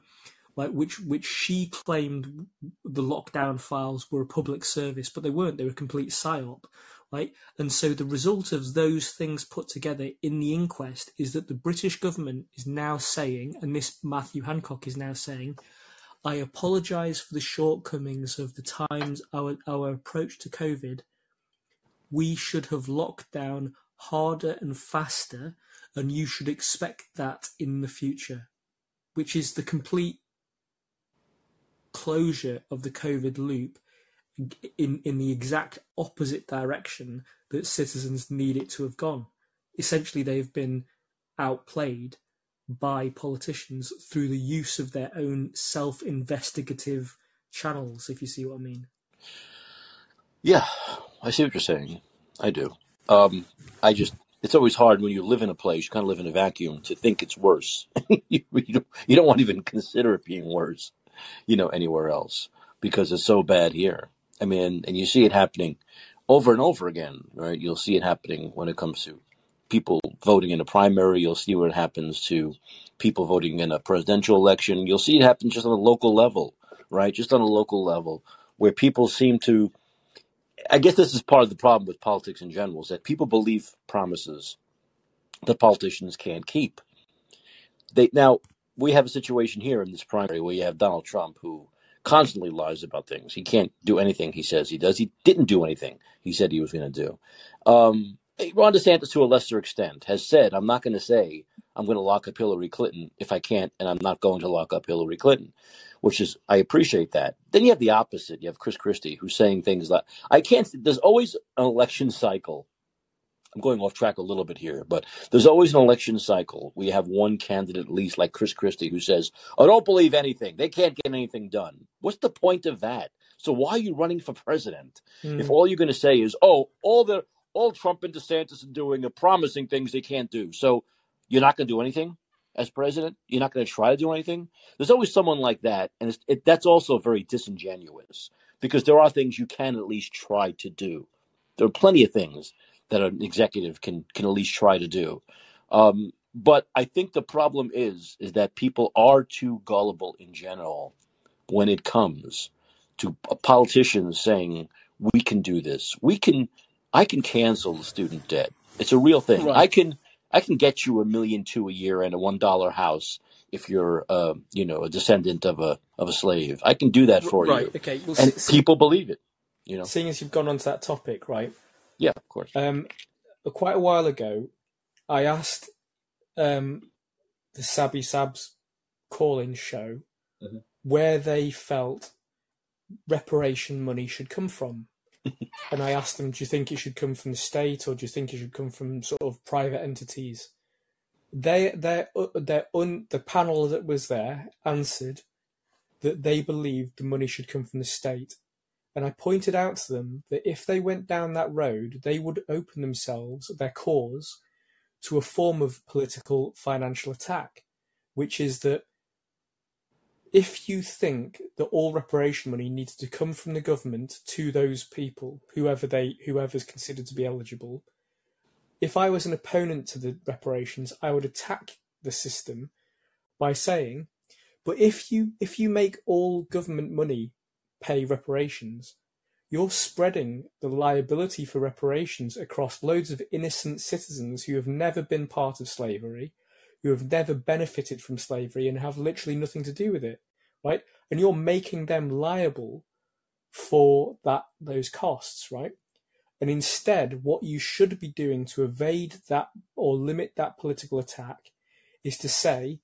like which which she claimed the lockdown files were a public service, but they weren't. They were a complete psyop, right? And so the result of those things put together in the inquest is that the British government is now saying, and this Matthew Hancock is now saying, I apologise for the shortcomings of the times our our approach to COVID. We should have locked down harder and faster, and you should expect that in the future, which is the complete closure of the COVID loop in in the exact opposite direction that citizens need it to have gone. Essentially, they've been outplayed by politicians through the use of their own self-investigative channels, if you see what I mean. Yeah, I see what you're saying. I do. Um, I just, it's always hard when you live in a place, you kind of live in a vacuum, to think it's worse. you, you, don't, you don't want to even consider it being worse, you know, anywhere else because it's so bad here. I mean, and you see it happening over and over again, right? You'll see it happening when it comes to people voting in a primary. You'll see what happens to people voting in a presidential election. You'll see it happen just on a local level, right? Just on a local level where people seem to. I guess this is part of the problem with politics in general is that people believe promises that politicians can't keep. They now we have a situation here in this primary where you have Donald Trump who constantly lies about things. He can't do anything he says he does. He didn't do anything he said he was going to do. Um, Ron DeSantis, to a lesser extent, has said, I'm not going to say I'm going to lock up Hillary Clinton if I can't, and I'm not going to lock up Hillary Clinton, which is, I appreciate that. Then you have the opposite. You have Chris Christie, who's saying things like, I can't, there's always an election cycle. I'm going off track a little bit here, but there's always an election cycle. We have one candidate, at least like Chris Christie, who says, I don't believe anything. They can't get anything done. What's the point of that? So why are you running for president? Mm. If hmm. all you're going to say is, oh, all the all Trump and DeSantis are doing are promising things they can't do. So you're not going to do anything as president. You're not going to try to do anything. There's always someone like that, and it, that's also very disingenuous because there are things you can at least try to do. There are plenty of things that an executive can can at least try to do. Um, but I think the problem is is that people are too gullible in general when it comes to politicians saying we can do this. We can I can cancel the student debt. It's a real thing. Right. I can I can get you a million two a year and a one dollar house if you're uh, you know a descendant of a of a slave. I can do that for right. you. Right. Okay. Well, and see, people believe it. You know. Seeing as you've gone on to that topic, right? Yeah, of course. Um, quite a while ago, I asked um, the Sabby Sabs call-in show mm-hmm. where they felt reparation money should come from and I asked them, "Do you think it should come from the state, or do you think it should come from sort of private entities?" They, they, they, un, the panel that was there answered that they believed the money should come from the state, and I pointed out to them that if they went down that road, they would open themselves, their cause, to a form of political financial attack, which is that if you think that all reparation money needs to come from the government to those people, whoever they whoever's considered to be eligible, if I was an opponent to the reparations, I would attack the system by saying, but if you if you make all government money pay reparations, you're spreading the liability for reparations across loads of innocent citizens who have never been part of slavery, who have never benefited from slavery and have literally nothing to do with it, right? And you're making them liable for that those costs, right? And instead, what you should be doing to evade that or limit that political attack is to say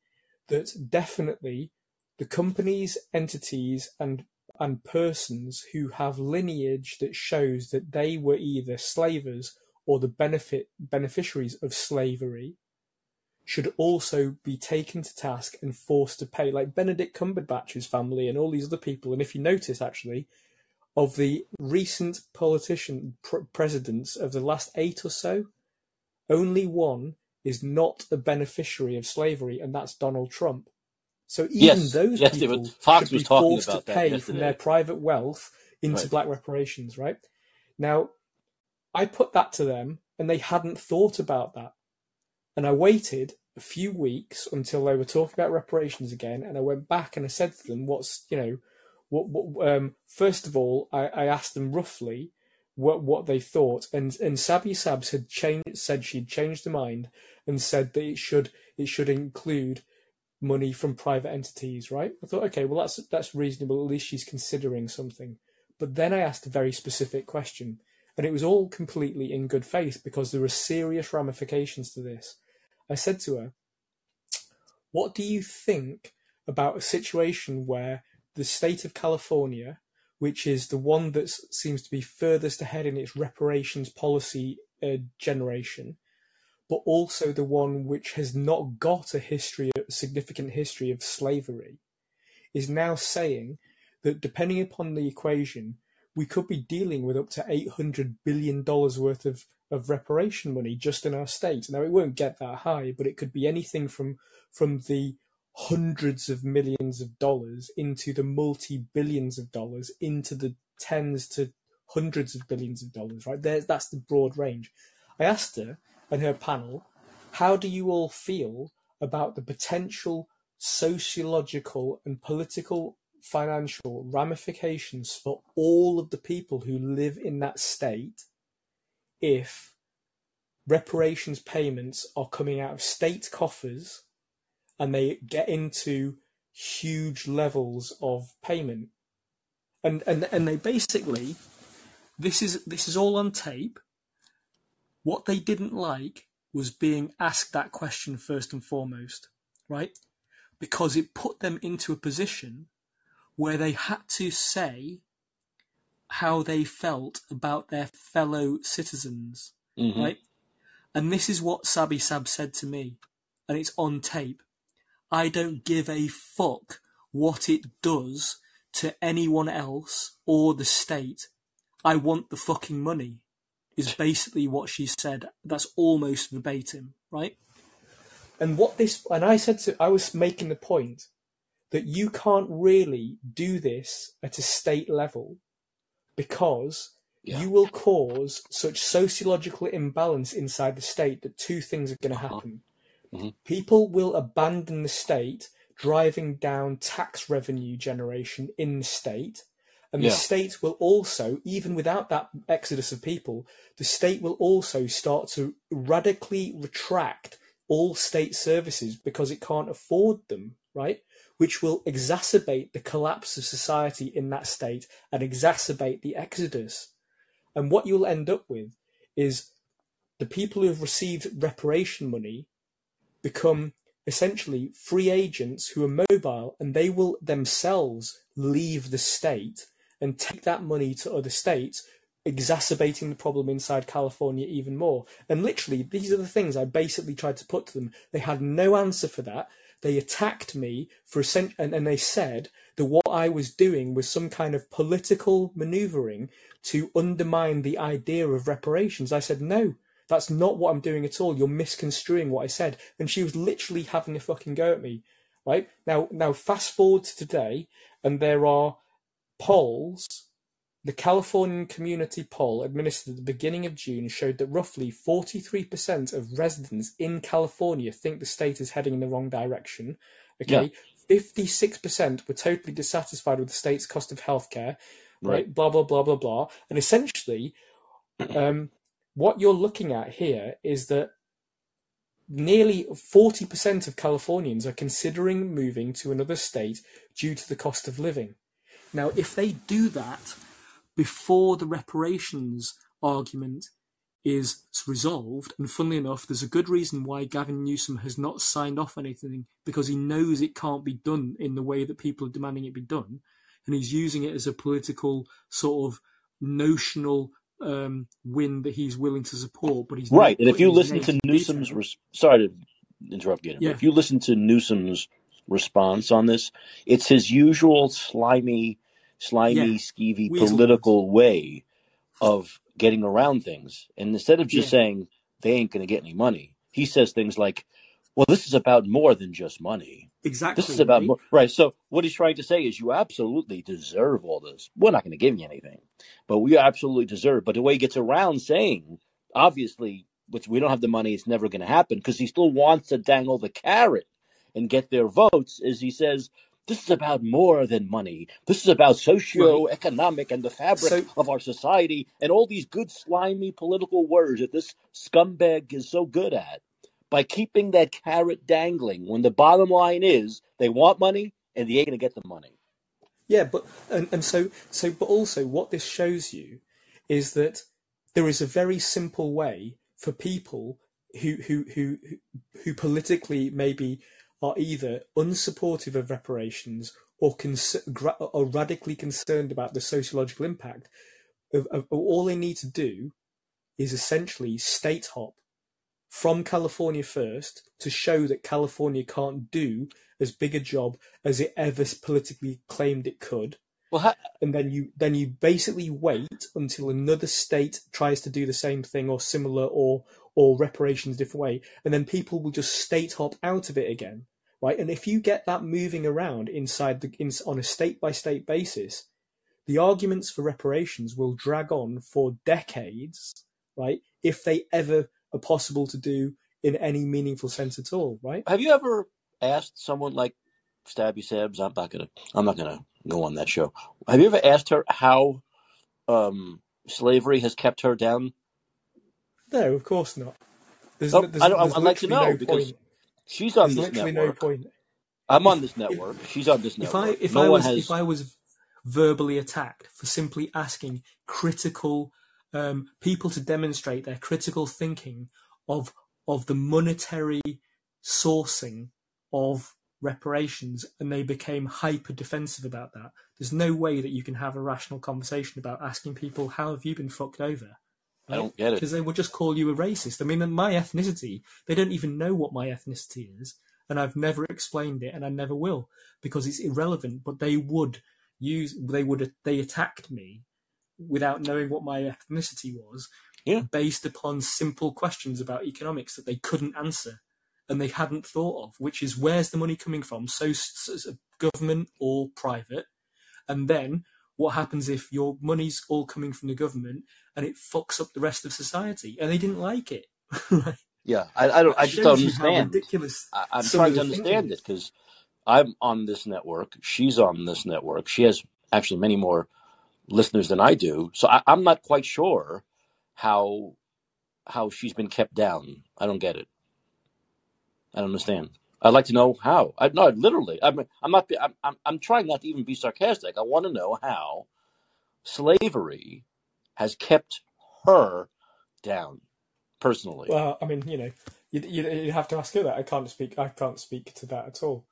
that definitely the companies, entities, and and persons who have lineage that shows that they were either slavers or the benefit beneficiaries of slavery should also be taken to task and forced to pay, like Benedict Cumberbatch's family and all these other people. And if you notice, actually, of the recent politician pr- presidents of the last eight or so, only one is not a beneficiary of slavery, and that's Donald Trump. So even Yes, those yes, people were- Fox should was be talking forced about to that pay from their private wealth into Right. black reparations, right? Now, I put that to them, and they hadn't thought about that. And I waited a few weeks until they were talking about reparations again, and I went back and I said to them, "What's you know, what, what um, first of all, I, I asked them roughly what what they thought, and and Sabby Sabs had changed, said she'd changed her mind and said that it should it should include money from private entities, right? I thought, okay, well that's that's reasonable. At least she's considering something. But then I asked a very specific question, and it was all completely in good faith because there were serious ramifications to this. I said to her, "What do you think about a situation where the state of California, which is the one that seems to be furthest ahead in its reparations policy uh, generation, but also the one which has not got a history, a significant history of slavery, is now saying that depending upon the equation, we could be dealing with up to eight hundred billion dollars worth of, of reparation money just in our state. Now it won't get that high, but it could be anything from from the hundreds of millions of dollars into the multi billions of dollars into the tens to hundreds of billions of dollars. Right there, that's the broad range. I asked her and her panel, how do you all feel about the potential sociological and political financial ramifications for all of the people who live in that state if reparations payments are coming out of state coffers and they get into huge levels of payment? And and and they basically this is this is all on tape what they didn't like was being asked that question first and foremost, right? Because it put them into a position where they had to say how they felt about their fellow citizens, Mhm. right? And this is what Sabby Sab said to me, and it's on tape. I don't give a fuck what it does to anyone else or the state. I want the fucking money is basically what she said. That's almost verbatim, right? And what this, and I said to, I was making the point that you can't really do this at a state level because Yeah. you will cause such sociological imbalance inside the state that two things are going to Uh-huh. happen. Mhm. People will abandon the state, driving down tax revenue generation in the state. And the Yeah. state will also, even without that exodus of people, the state will also start to radically retract all state services because it can't afford them, right? Which will exacerbate the collapse of society in that state and exacerbate the exodus. And what you'll end up with is the people who have received reparation money become essentially free agents who are mobile and they will themselves leave the state and take that money to other states, exacerbating the problem inside California even more. And literally, these are the things I basically tried to put to them. They had no answer for that. They attacked me for a cent- and, and they said that what I was doing was some kind of political maneuvering to undermine the idea of reparations. I said, no, that's not what I'm doing at all. You're misconstruing what I said. And she was literally having a fucking go at me. Right? Now now fast forward to today and there are polls the Californian community poll administered at the beginning of June showed that roughly 43% of residents in California think the state is heading in the wrong direction, Yeah. Okay, fifty-six percent were totally dissatisfied with the state's cost of healthcare. Right. Right, blah blah blah blah blah, and essentially, um, what you're looking at here is that nearly 40% of Californians are considering moving to another state due to the cost of living. Now, if they do that before the reparations argument is resolved, and funnily enough, there's a good reason why Gavin Newsom has not signed off anything because he knows it can't be done in the way that people are demanding it be done, and he's using it as a political sort of notional um, win that he's willing to support. But he's Right. And if you listen to Newsom's, res- sorry to interrupt you, Yeah. if you listen to Newsom's response on this, it's his usual slimy, slimy, Yeah, skeevy weasel political way of getting around things. And instead of just Yeah, saying they ain't going to get any money, he says things like, well, this is about more than just money. Exactly. This is about right? more. Right. So what he's trying to say is you absolutely deserve all this. We're not going to give you anything, but we absolutely deserve. But the way he gets around saying, obviously, which we don't have the money, it's never going to happen because he still wants to dangle the carrot and get their votes is he says, this is about more than money. This is about socio-economic and the fabric So, of our society and all these good slimy political words that this scumbag is so good at by keeping that carrot dangling when the bottom line is they want money and they ain't gonna get the money. yeah, but and, and so so but also what this shows you is that there is a very simple way for people who who who who politically maybe are either unsupportive of reparations or cons- gra- are radically concerned about the sociological impact of, of all they need to do is essentially state hop from California first to show that California can't do as big a job as it ever politically claimed it could. Well, ha- And then you then you basically wait until another state tries to do the same thing or similar or or reparations different way, and then people will just state hop out of it again, right? And if you get that moving around inside the in, on a state by state basis, the arguments for reparations will drag on for decades, right? If they ever are possible to do in any meaningful sense at all, right? have you ever asked someone like Stabby Sabs? I'm not gonna. I'm not gonna go on that show. Have you ever asked her how um, slavery has kept her down? No, of course not. There's Oh, no, there's, I don't. there's I'd like to know no because point. she's on There's this literally no network. point. I'm on If this if network. She's on this network. if I if No I was if. I was verbally attacked for simply asking critical um, people to demonstrate their critical thinking of of the monetary sourcing of reparations and they became hyper defensive about that. There's no way that you can have a rational conversation about asking people how have you been fucked over? I don't get it. because they will just call you a racist. I mean my ethnicity they don't even know what my ethnicity is and i've never explained it and i never will because it's irrelevant but they would use they would they attacked me without knowing what my ethnicity was Yeah. based upon simple questions about economics that they couldn't answer and they hadn't thought of, which is where's the money coming from? So, so government or private, and then what happens if your money's all coming from the government and it fucks up the rest of society? And they didn't like it. Yeah, I, I don't. I just don't shows you how understand. ridiculous I, I'm trying to understand it because I'm on this network. She's on this network. She has actually many more listeners than I do. So I, I'm not quite sure how how she's been kept down. I don't get it. I don't understand. I'd like to know how. I no, literally. I'm I'm not. I'm I'm, I'm trying not to even be sarcastic. I want to know how slavery has kept her down personally. Well, I mean, you know, you you have to ask her that. I can't speak. I can't speak to that at all.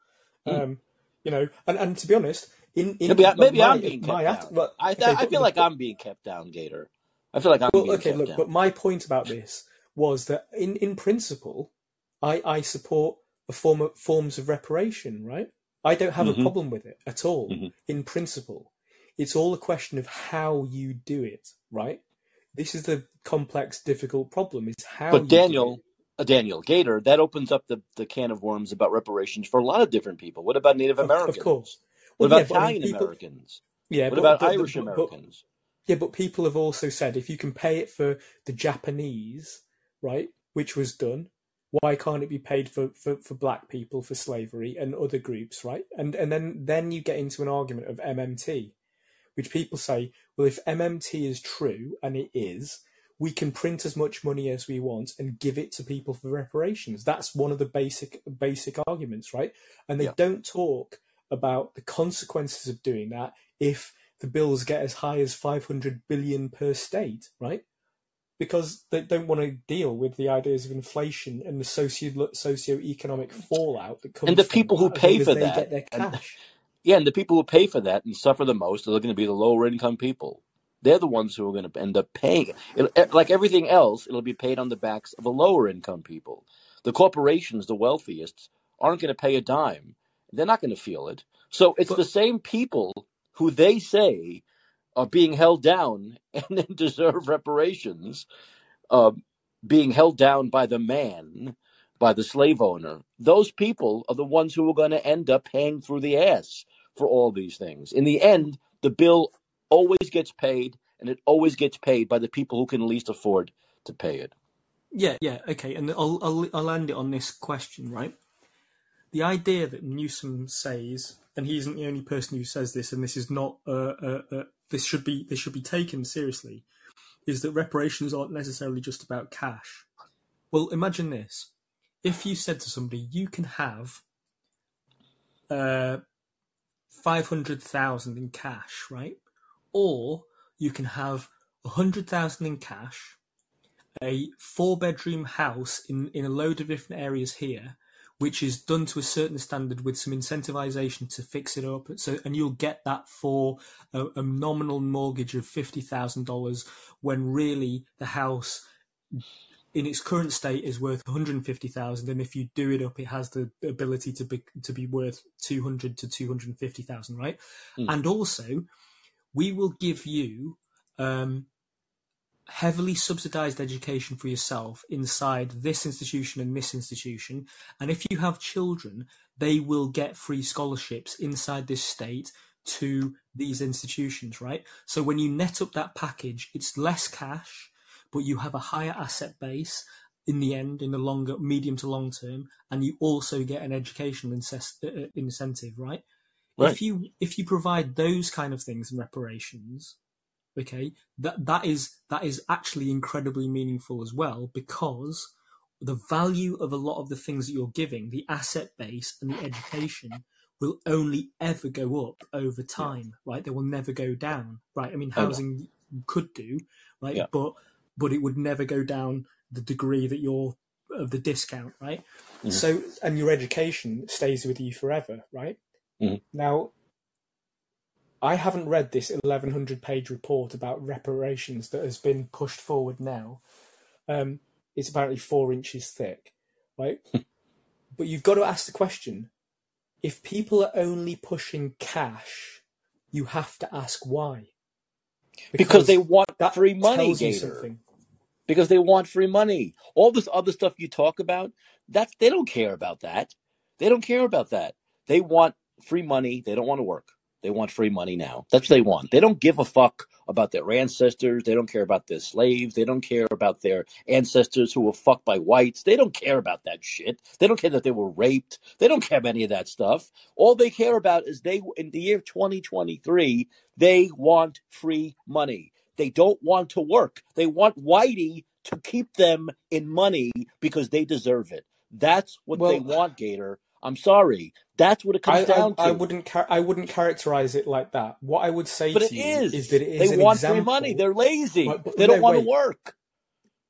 Hmm. Um, you know, and, and to be honest, in in Maybe I, maybe my I'm being kept my down. well, I okay, I but feel like but I'm being kept down, Gator. I feel like I'm Well, being okay, kept look, down. but my point about this was that in, in principle, I, I support a form of, forms of reparation, right? I don't have a hmm problem with it at all hmm in principle. It's all a question of how you do it, right? This is the complex, difficult problem: is how But you do it. Daniel, uh, Daniel Gator, that opens up the, the can of worms about reparations for a lot of different people. What about Native Of, of Americans? course. What Well, yeah, about but I mean, Italian Americans? yeah, What but about but Irish but Americans? yeah, but people have also said if you can pay it for the Japanese, right, which was done, Why can't it be paid for, for, for black people for slavery and other groups, right? And and then then you get into an argument of MMT, which people say, well, if MMT is true, and it is, we can print as much money as we want and give it to people for reparations. That's one of the basic basic arguments, right? And they Yeah. don't talk about the consequences of doing that if the bills get as high as 500 billion per state, right? Because they don't want to deal with the ideas of inflation and the socio socio-economic fallout that comes And the people who pay for they that, get their and yeah, and the people who pay for that and suffer the most are going to be the lower income people. They're the ones who are going to end up paying. It, it- eh, like everything else, it'll be paid on the backs of the lower income people. The corporations, the wealthiest, aren't going to pay a dime. They're not going to feel it. So it's But the same people who they say are being held down and deserve reparations, uh, being held down by the man, by the slave owner. Those people are the ones who are going to end up paying through the ass for all these things. In the end, the bill always gets paid, and it always gets paid by the people who can least afford to pay it. yeah, yeah, okay. And I'll, I'll I'll end it on this question, right? the idea that Newsom says, and he isn't the only person who says this, and this is not, a, uh, uh, this should be this should be taken seriously, is that reparations aren't necessarily just about cash. Well, imagine this: if you said to somebody, "You can have uh, five hundred thousand in cash, right?" Or you can have a hundred thousand in cash, a four-bedroom house in in a load of different areas here, which is done to a certain standard with some incentivization to fix it up. So, and you'll get that for a, a nominal mortgage of fifty thousand dollars, when really the house, in its current state, is worth one hundred fifty thousand, and if you do it up, it has the ability to be to be worth two hundred to two hundred fifty thousand, right? Mm. And also, we will give you. Um, heavily subsidized education for yourself inside this institution and this institution. And if you have children, they will get free scholarships inside this state to these institutions, right? So when you net up that package, it's less cash, but you have a higher asset base in the end, in the longer, medium to long term, and you also get an educational incest, uh, incentive, right? Right. If you if you provide those kind of things in reparations, okay that that is that is actually incredibly meaningful as well because the value of a lot of the things that you're giving the asset base and the education will only ever go up over time right they will never go down right i mean know. housing could do right Yeah. but but it would never go down the degree that you're of the discount right Mhm. so and your education stays with you forever right Mhm. now I haven't read this 1100 page report about reparations that has been pushed forward now. Um, it's apparently four inches thick, right? but you've got to ask the question if people are only pushing cash, you have to ask why. Because they want that free money, tells you Gator. something. Because they want free money. All this other stuff you talk about, that's they don't care about that. They don't care about that. They want free money. They don't want to work. They want free money now. That's what they want. They don't give a fuck about their ancestors. They don't care about their slaves. They don't care about their ancestors who were fucked by whites. They don't care about that shit. They don't care that they were raped. They don't care about any of that stuff. All they care about is they, in the year 2023, they want free money. They don't want to work. They want Whitey to keep them in money because they deserve it. That's what they want, Gator. I'm sorry. That's what it comes I, down I, to. I wouldn't char- I wouldn't characterize it like that. What I would say but to it you is. is that it is they an want example. free money. They're lazy. Right, but they don't no, want to work.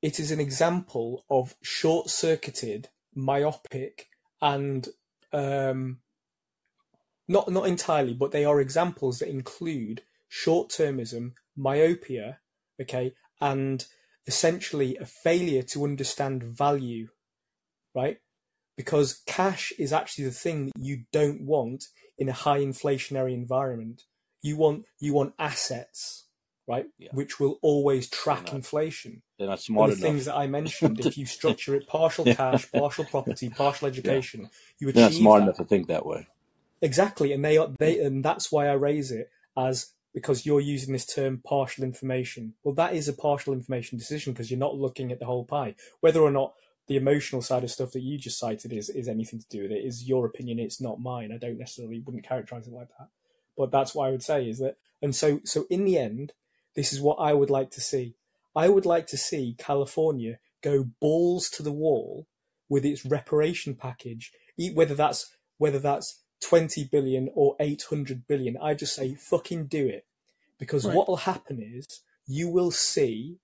it is an example of short-circuited, myopic, and um, not not entirely, but they are examples that include short-termism, myopia, okay, and essentially a failure to understand value, right? Because cash is actually the thing that you don't want in a high inflationary environment. You want you want assets, right? Yeah. Which will always track not. inflation They're not smart the enough. things that I mentioned, if you structure it partial Yeah. cash, partial property, partial education, you achieve. They're not smart that. enough to think that way. Exactly, and they are they, and that's why I raise it as because you're using this term partial information. Well, that is a partial information decision because you're not looking at the whole pie. Whether or not the emotional side of stuff that you just cited is is anything to do with it is your opinion. It's not mine. I don't necessarily wouldn't characterize it like that. But that's what I would say is that, and so so in the end, this is what I would like to see. I would like to see California go balls to the wall with its reparation package, whether that's whether that's 20 billion or 800 billion. I just say fucking do it. Because Right. what will happen is you will see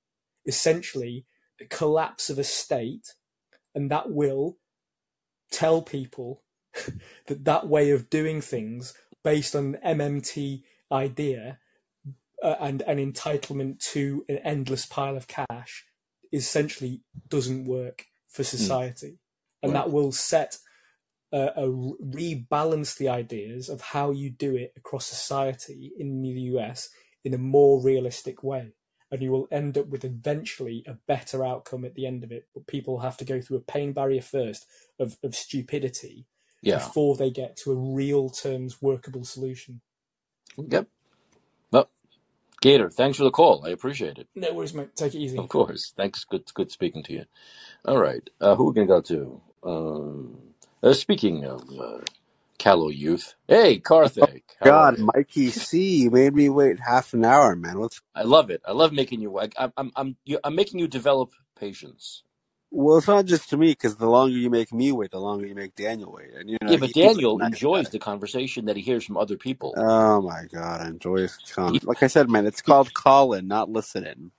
essentially the collapse of a state and that will tell people that that way of doing things based on an MMT idea uh, and an entitlement to an endless pile of cash essentially doesn't work for society. And Right. that will set uh, a rebalance the ideas of how you do it across society in the US in a more realistic way and you will end up with eventually a better outcome at the end of it but people have to go through a pain barrier first of, of stupidity Yeah. before they get to a real terms workable solution Yep. Well, Gator, thanks for the call. I appreciate it. no worries mate take it easy Of course. Thanks. Good. Good speaking to you. All right. Uh, who are we gonna go to? Um, uh, speaking of uh, callow youth, hey Karthik, oh, are God. Mikey C, you made me wait half an hour, man. What's I love it. I love making you. I, I'm. I'm. I'm, you, I'm making you develop patience. well? It's not just to me because the longer you make me wait, the longer you make Daniel wait, and you know Yeah, but he seems like a Daniel nice enjoys the conversation that he hears from other people. Oh my God, I enjoy his con. Like I said, man, it's called Callin, not listening.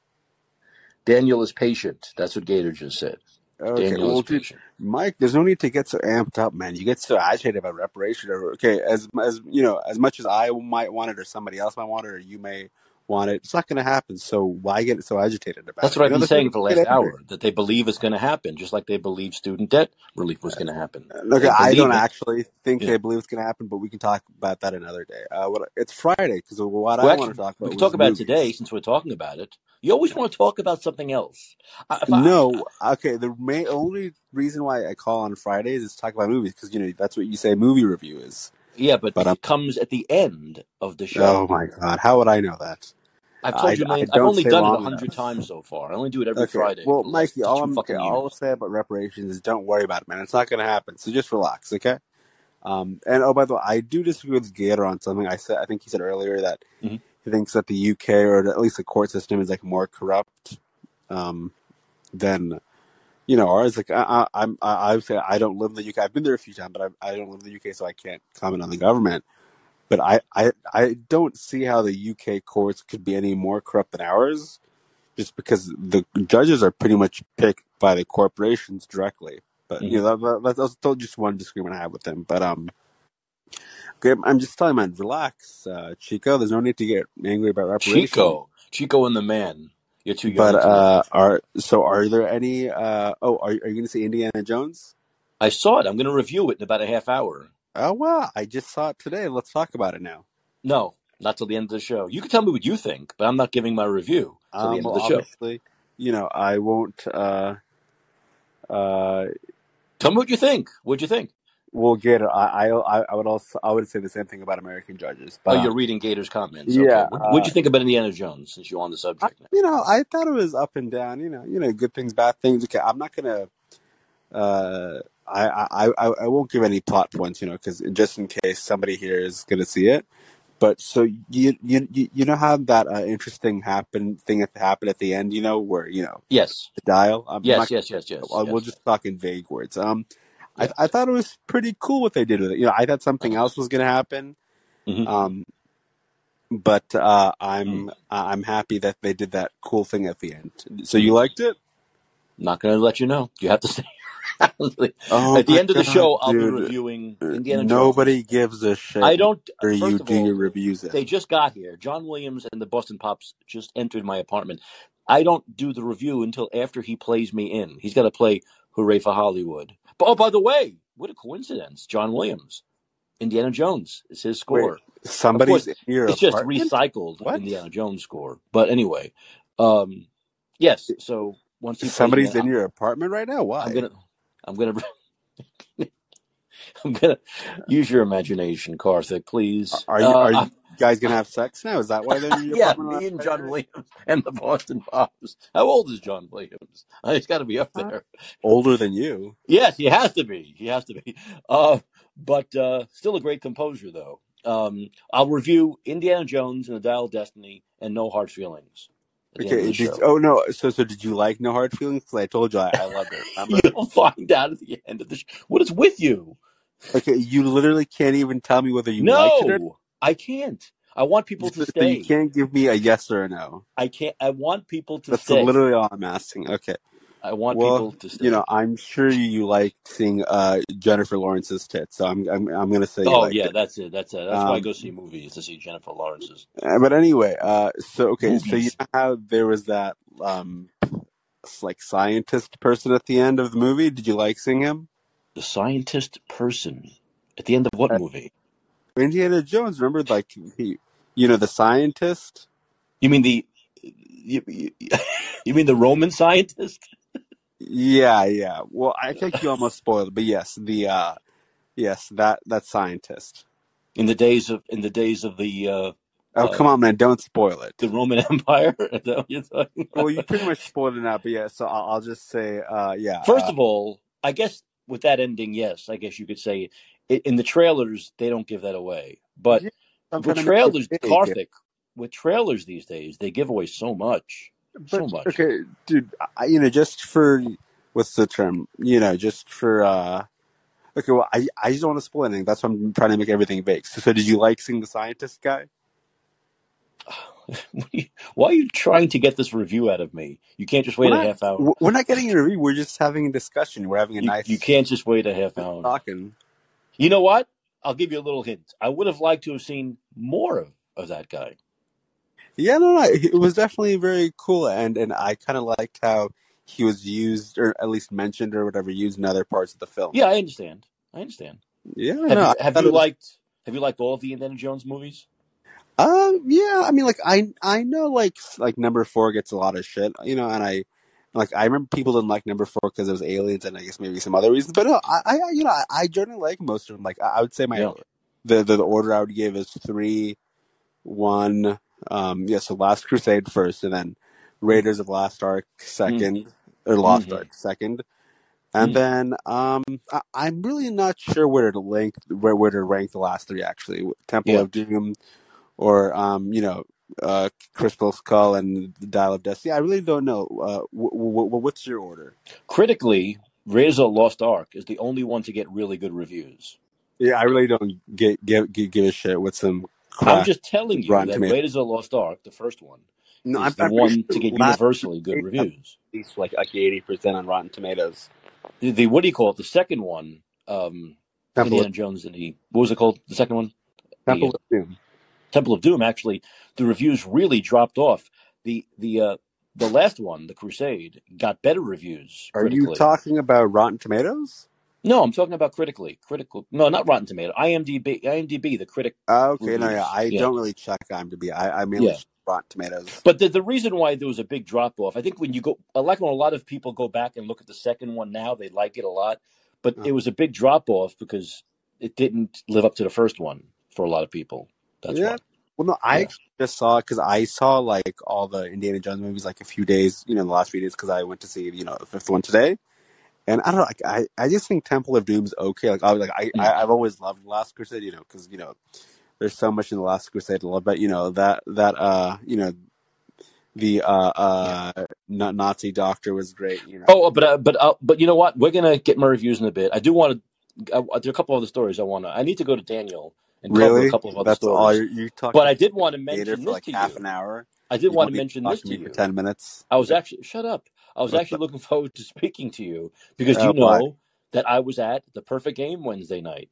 Daniel is patient. That's what Gator just said. Okay, Daniel well, dude. Mike, there's no need to get so amped up, man. You get so agitated about reparation. Or okay, as as you know, as much as I might want it, or somebody else might want it, or you may want it, it's not going to happen. So why get so agitated about That's it? what I've know, been saying for the last hour. That they believe it's going to happen, just like they believe student debt relief was going to happen. Look, They I don't it. actually think Yeah. they believe it's going to happen, but we can talk about that another day. Uh, what, it's Friday because what Well, I want to talk about. we can talk about it today since we're talking about it. You always want to talk about something else. I, if I, No, okay. The main only reason why I call on Fridays is to talk about movies because you know that's what you say movie review is. yeah, but But it comes at the end of the show. oh my god, how would I know that? I've I, you million. I've only done it a hundred times so far. I only do it every Okay, Friday well, Mikey, all I'm okay, all I'll say about reparations is don't worry about it, man. It's not going to happen. So just relax, okay? Um, and oh, by the way, I do disagree with Gator on something. I said, I think he said earlier that hmm he thinks that the UK or at least the court system is like more corrupt um, than you know ours. Like I, I, I'm, I, I say I don't live in the UK. I've been there a few times, but I, I don't live in the UK, so I can't comment on the government. But I, I, I don't see how the UK courts could be any more corrupt than ours, just because the judges are pretty much picked by the corporations directly. But you hmm know, that, that, that's just one disagreement I have with them. But um, okay, I'm just telling you, man, relax, uh, Chico. There's no need to get angry about reparation. Chico, Chico, and the man. You're too young But uh, are so? Are there any? Uh, oh, are, are you going to see Indiana Jones? I saw it. I'm going to review it in about a half hour. Oh wow, I just saw it today. Let's talk about it now. No, not till the end of the show. You can tell me what you think, but I'm not giving my review till the Um, end well, of the show. obviously, you know, I won't. Uh, uh, Tell me what you think. What'd you think? We'll get it. I, I, I would also, I would say the same thing about American judges. Oh, But you're um, reading Gator's comments. Okay. yeah, What, what'd uh, you think about Indiana Jones since you're on the subject now? you know, I thought it was up and down. You know, you know, good things, bad things. Okay, I'm not gonna. Uh, I, I, I, I won't give any plot points. You know, because just in case somebody here is gonna see it. But so you you you know how that uh, interesting happen thing that happened at the end. You know where you know Yes. the dial. I'm Yes, not. yes, yes, yes, We'll yes. just talk in vague words. Um, I I thought it was pretty cool what they did with it. You know, I thought something else was gonna happen. hmm Um, but uh, Mm. I'm I'm happy that they did that cool thing at the end. So you liked it? Not going to let you know. You have to stay. Oh At the end of the god, show, I'll be reviewing Uh, Indiana Jones. Nobody gives a shit I don't. First you do your all, reviews. they just got here. John Williams and the Boston Pops just entered my apartment. I don't do the review until after he plays me in. He's got to play "Hooray for Hollywood." Oh, by the way, what a coincidence! John Williams, Indiana Jones is his score. Of somebody's course, in your it's just apartment? recycled What? Indiana Jones score. But anyway, um, yes. So once he plays me Somebody's in, your apartment right now? why? I'm gonna, I'm gonna, I'm gonna use your imagination, Karthik, please. Are you Uh, are you I'm, guys gonna have sex now? Is that why they're in your yeah, me and John Williams and the Boston Pops. How old is John Williams? Uh, He's got to be up there. Older than you. Yes, he has to be. He has to be. Uh, but uh, still a great composer, though. Um, I'll review Indiana Jones and the Dial of Destiny and No Hard Feelings at the end of Okay. Did oh no? So so did you like No Hard Feelings? 'Cause I told you I, I loved it. Remember? You'll find out at the end of the show. What is with you? Okay, you literally can't even tell me whether you liked it or No, I can't. I want people to so you can't give me a yes or a no. I can't. I want people to That's stay. literally all I'm asking. Okay. I want Well, people to stay. you know, I'm sure you, like seeing uh, Jennifer Lawrence's tits, so I'm I'm, I'm gonna say Oh yeah, it. that's it. That's it. That's why I Um, go see movies to see Jennifer Lawrence's uh, but anyway, uh, so okay, so you know how there was that um, like scientist person at the end of the movie? Did you like seeing him? The scientist person at the end of what Uh, movie? Indiana Jones, remember, like he, you know, the scientist. You mean the you, you, you mean the Roman scientist Yeah, yeah. Well, I think you almost spoiled it, but yes, the uh, yes, that that scientist. in the days of in the days of the uh, Oh, uh, come on, man! Don't spoil it. the Roman Empire? Is that what you're talking Well, you pretty much spoiled it now, but yeah. So I'll, I'll just say, uh, yeah. First Uh, of all, I guess with that ending, yes, I guess you could say i in the trailers they don't give that away, but I'm with trying to make trailers, it. Karthik, with trailers these days, they give away so much, so much. okay, dude, I, you know, just for what's the term? You know, just for uh, okay. Well, I I just don't want to spoil anything. That's why I'm trying to make everything big. So, so did you like seeing the scientist guy? Why are you trying to get this review out of me? You can't just wait We're a not half hour. we're not getting a review. We're just having a discussion. We're having a You you can't just wait a half hour. talking. You know what? I'll give you a little hint. I would have liked to have seen more of, of that guy. Yeah, no, no, it was definitely very cool, and and I kind of liked how he was used, or at least mentioned, or whatever, used in other parts of the film. Yeah, I understand. I understand. Yeah, Have no, you have you was. liked have you liked all of the Indiana Jones movies? Um, yeah, I mean, like I I know like like number four gets a lot of shit, you know, and I like I remember people didn't like number four because it was aliens, and I guess maybe some other reasons, but no, I, I you know I, I generally like most of them. Like I, I would say my Yeah. the, the the order I would give is three, one, um, yeah, so Last Crusade first, and then Raiders of Lost Ark second, or Lost Mm-hmm. Ark second, and Mm. then um, I, I'm really not sure where to rank where where to rank the last three actually. Temple Yeah. of Doom, or um, you know, uh, Crystal Skull and the Dial of Destiny. I really don't know. Uh, w- w- what's your order? Critically, of Lost Ark is the only one to get really good reviews. Yeah, I really don't get, give, give give a shit with some I'm just telling you that Tomatoes. Raiders of the Lost Ark, the first one, No, is I'm, the I'm one sure to get universally good reviews. least like like eighty percent on Rotten Tomatoes. The, the what do you call it? The second one, um, Temple Indiana of, Jones and the what was it called? The second one, the Temple uh, of Doom. Temple of Doom. Actually, the reviews really dropped off. The the uh, the last one, the Crusade, got better reviews Are you talking about Rotten Tomatoes? No, I'm talking about critically. Critical. No, not Rotten Tomato. IMDb. IMDb. The critic Uh, okay, no, yeah. I Yeah, don't really check IMDb. I, I mainly yeah. Rotten Tomatoes. But the, the reason why there was a big drop off, I think when you go, I like when a lot of people go back and look at the second one now, they like it a lot. But Uh, it was a big drop off because it didn't live up to the first one for a lot of people. That's yeah. why. Well, no, I Yeah. just saw it because I saw like all the Indiana Jones movies like a few days, you know, in the last few days because I went to see you know the fifth one today. And I don't know, like I, I just think Temple of Doom's okay. Like I was like I, Mm. I I've always loved Last Crusade, you know, because you know there's so much in the Last Crusade to love, but you know that that uh you know the uh uh Na- Nazi doctor was great, you know. Oh, but uh, but uh, but you know what? We're gonna get my reviews in a bit. I do want to. There are a couple other stories I want to. I need to go to Daniel and cover a Really? couple of other That's all stories. you you talk But I did want to mention this like to half you. an hour. I did You want to mention this to to me for you. ten minutes? I was actually shut up. I was actually looking forward to speaking to you because Uh, you know that I was at the Perfect Game Wednesday night.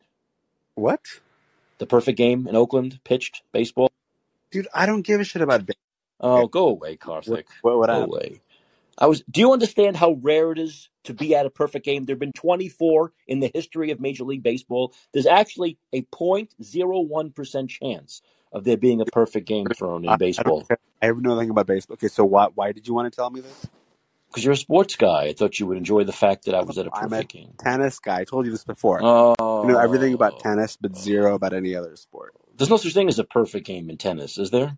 What? The Perfect Game in Oakland pitched baseball. Dude, I don't give a shit about baseball. Oh, go away, What what, what Go happened? away. I was. Do you understand how rare it is to be at a perfect game? There have been 24 in the history of Major League Baseball. There's actually a 0.01 percent chance of there being a perfect game thrown in I baseball. care. I have nothing about baseball. Okay, so why why did you want to tell me this? Because you're a sports guy, I thought you would enjoy the fact that I was at a I'm a perfect game. tennis guy. I told you this before. Oh, I know everything about Oh, tennis, but zero about any other sport. There's no such thing as a perfect game in tennis, is there?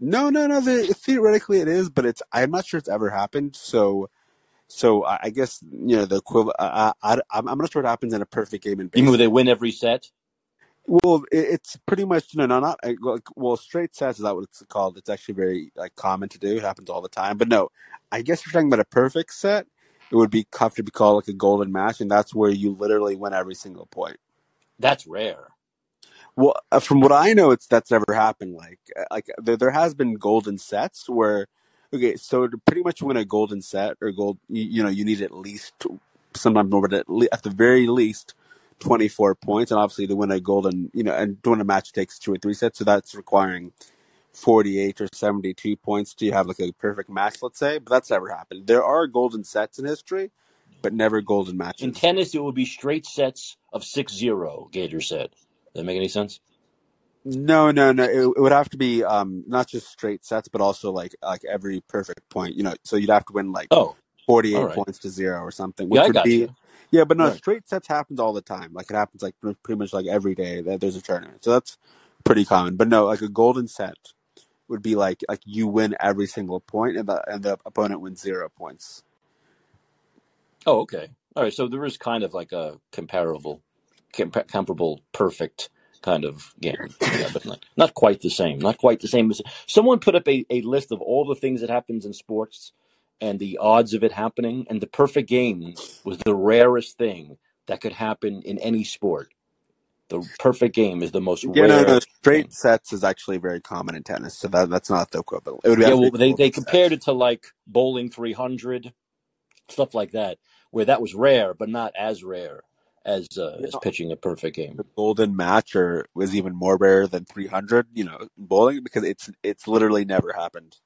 No, no, no. The, theoretically, it is, but it's. I'm not sure it's ever happened. So, so I, I guess you know the equivalent. I, I, I'm not sure what happens in a perfect game in You mean baseball. they win every set? Well, it, it's pretty much no, no, not like well, straight sets is that what it's called. It's actually very like common to do. It happens all the time. But no, I guess you're talking about a perfect set. It would be have to be called like a golden match, and that's where you literally win every single point. That's rare. Well, uh, from what I know, it's that's never happened. Like, uh, like there, there has been golden sets where, okay, so to pretty much win a golden set or gold, you, you know, you need at least sometimes more, but at, le- at the very least, twenty four points, and obviously to win a golden, you know, and to win a match takes two or three sets, so that's requiring forty eight or seventy two points to have like a perfect match, let's say. But that's never happened. There are golden sets in history, but never golden matches. In tennis, it would be straight sets of 6-0, Gator said. Does that make any sense? No, no, no. It, it would have to be um not just straight sets, but also like like every perfect point. You know, so you'd have to win like Oh, forty all eight right. points to zero or something, Yeah, I would got be you. yeah. But no, Right. straight sets happens all the time. Like it happens like pre- pretty much like every day that there's a tournament. So that's pretty common. But no, like a golden set would be like like you win every single point and the and the opponent wins zero points. Oh, okay. All right. So there is kind of like a comparable, compa- comparable, perfect kind of game. Yeah, but not, not quite the same. Not quite the same as someone put up a, a list of all the things that happens in sports and the odds of it happening, and the perfect game was the rarest thing that could happen in any sport. The perfect game is the most Yeah, no, no. rare Straight thing. sets is actually very common in tennis, so that that's not the equivalent. It would Yeah, have well, be they, they compared sets. it to like bowling 300, stuff like that, where that was rare, but not as rare as uh, as know, pitching a perfect game. the golden match or was even more rare than 300 you know in bowling because it's it's literally never happened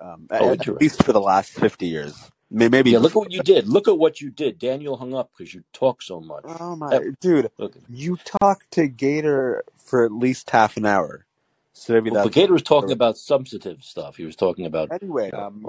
um, Oh, at, at least for the last 50 years maybe Yeah, look at what you did. Look at what you did. Daniel hung up because you talk so much. oh my That, dude look, you talked to gator for at least half an hour so maybe well, Gator was talking about substantive stuff. He was talking about, anyway um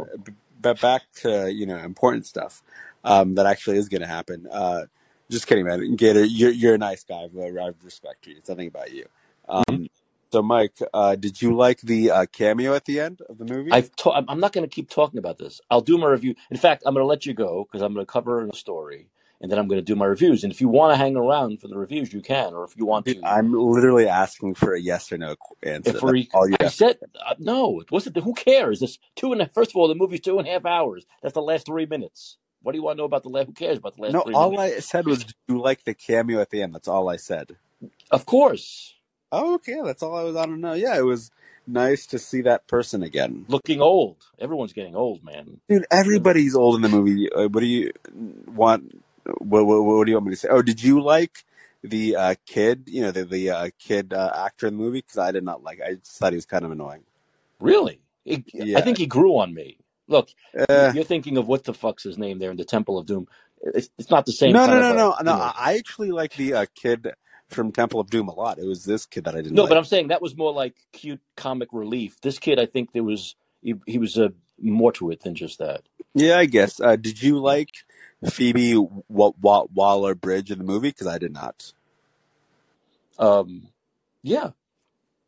but back to you know important stuff um that actually is going to happen uh just kidding man gator you're you're a nice guy I've, I've respect you it's nothing about you mhm. um so mike uh did you like the uh cameo at the end of the movie I've ta- I'm not going to keep talking about this. I'll do my review. In fact, I'm going to let you go because I'm going to cover the story, and then I'm going to do my reviews. And if you want to hang around for the reviews, you can. Or if you want to, I'm literally asking for a yes or no answer. for all you I said uh, no, it wasn't. Who cares? This two and a, first of all, the movie's two and a half hours. That's the last three minutes. What do you want to know about the last? Who cares about the last No, three all minutes? I said was, do you like the cameo at the end? That's all I said. Of course, Oh, okay. That's all I was on to know. Yeah, it was nice to see that person again. looking old. Everyone's getting old, man. Dude, everybody's old in the movie. Uh, What do you want? What, what, what do you want me to say? Oh, did you like the uh, kid? You know, the the uh, kid uh, actor in the movie? Because I did not like. I just thought he was kind of annoying. Really, It- I think he grew on me. Look, Uh, you're thinking of what the fuck's his name there in the Temple of Doom. It's, it's not the same no, no, no, a no, no. know. I actually like the uh, kid from Temple of Doom a lot. It was this kid that I didn't No, but. I'm saying that was more like cute comic relief. This kid, I think there was he, he was uh, more to it than just that. Yeah, I guess. Uh, did you like Phoebe w- w- Waller Bridge in the movie? Because I did not. Um, yeah,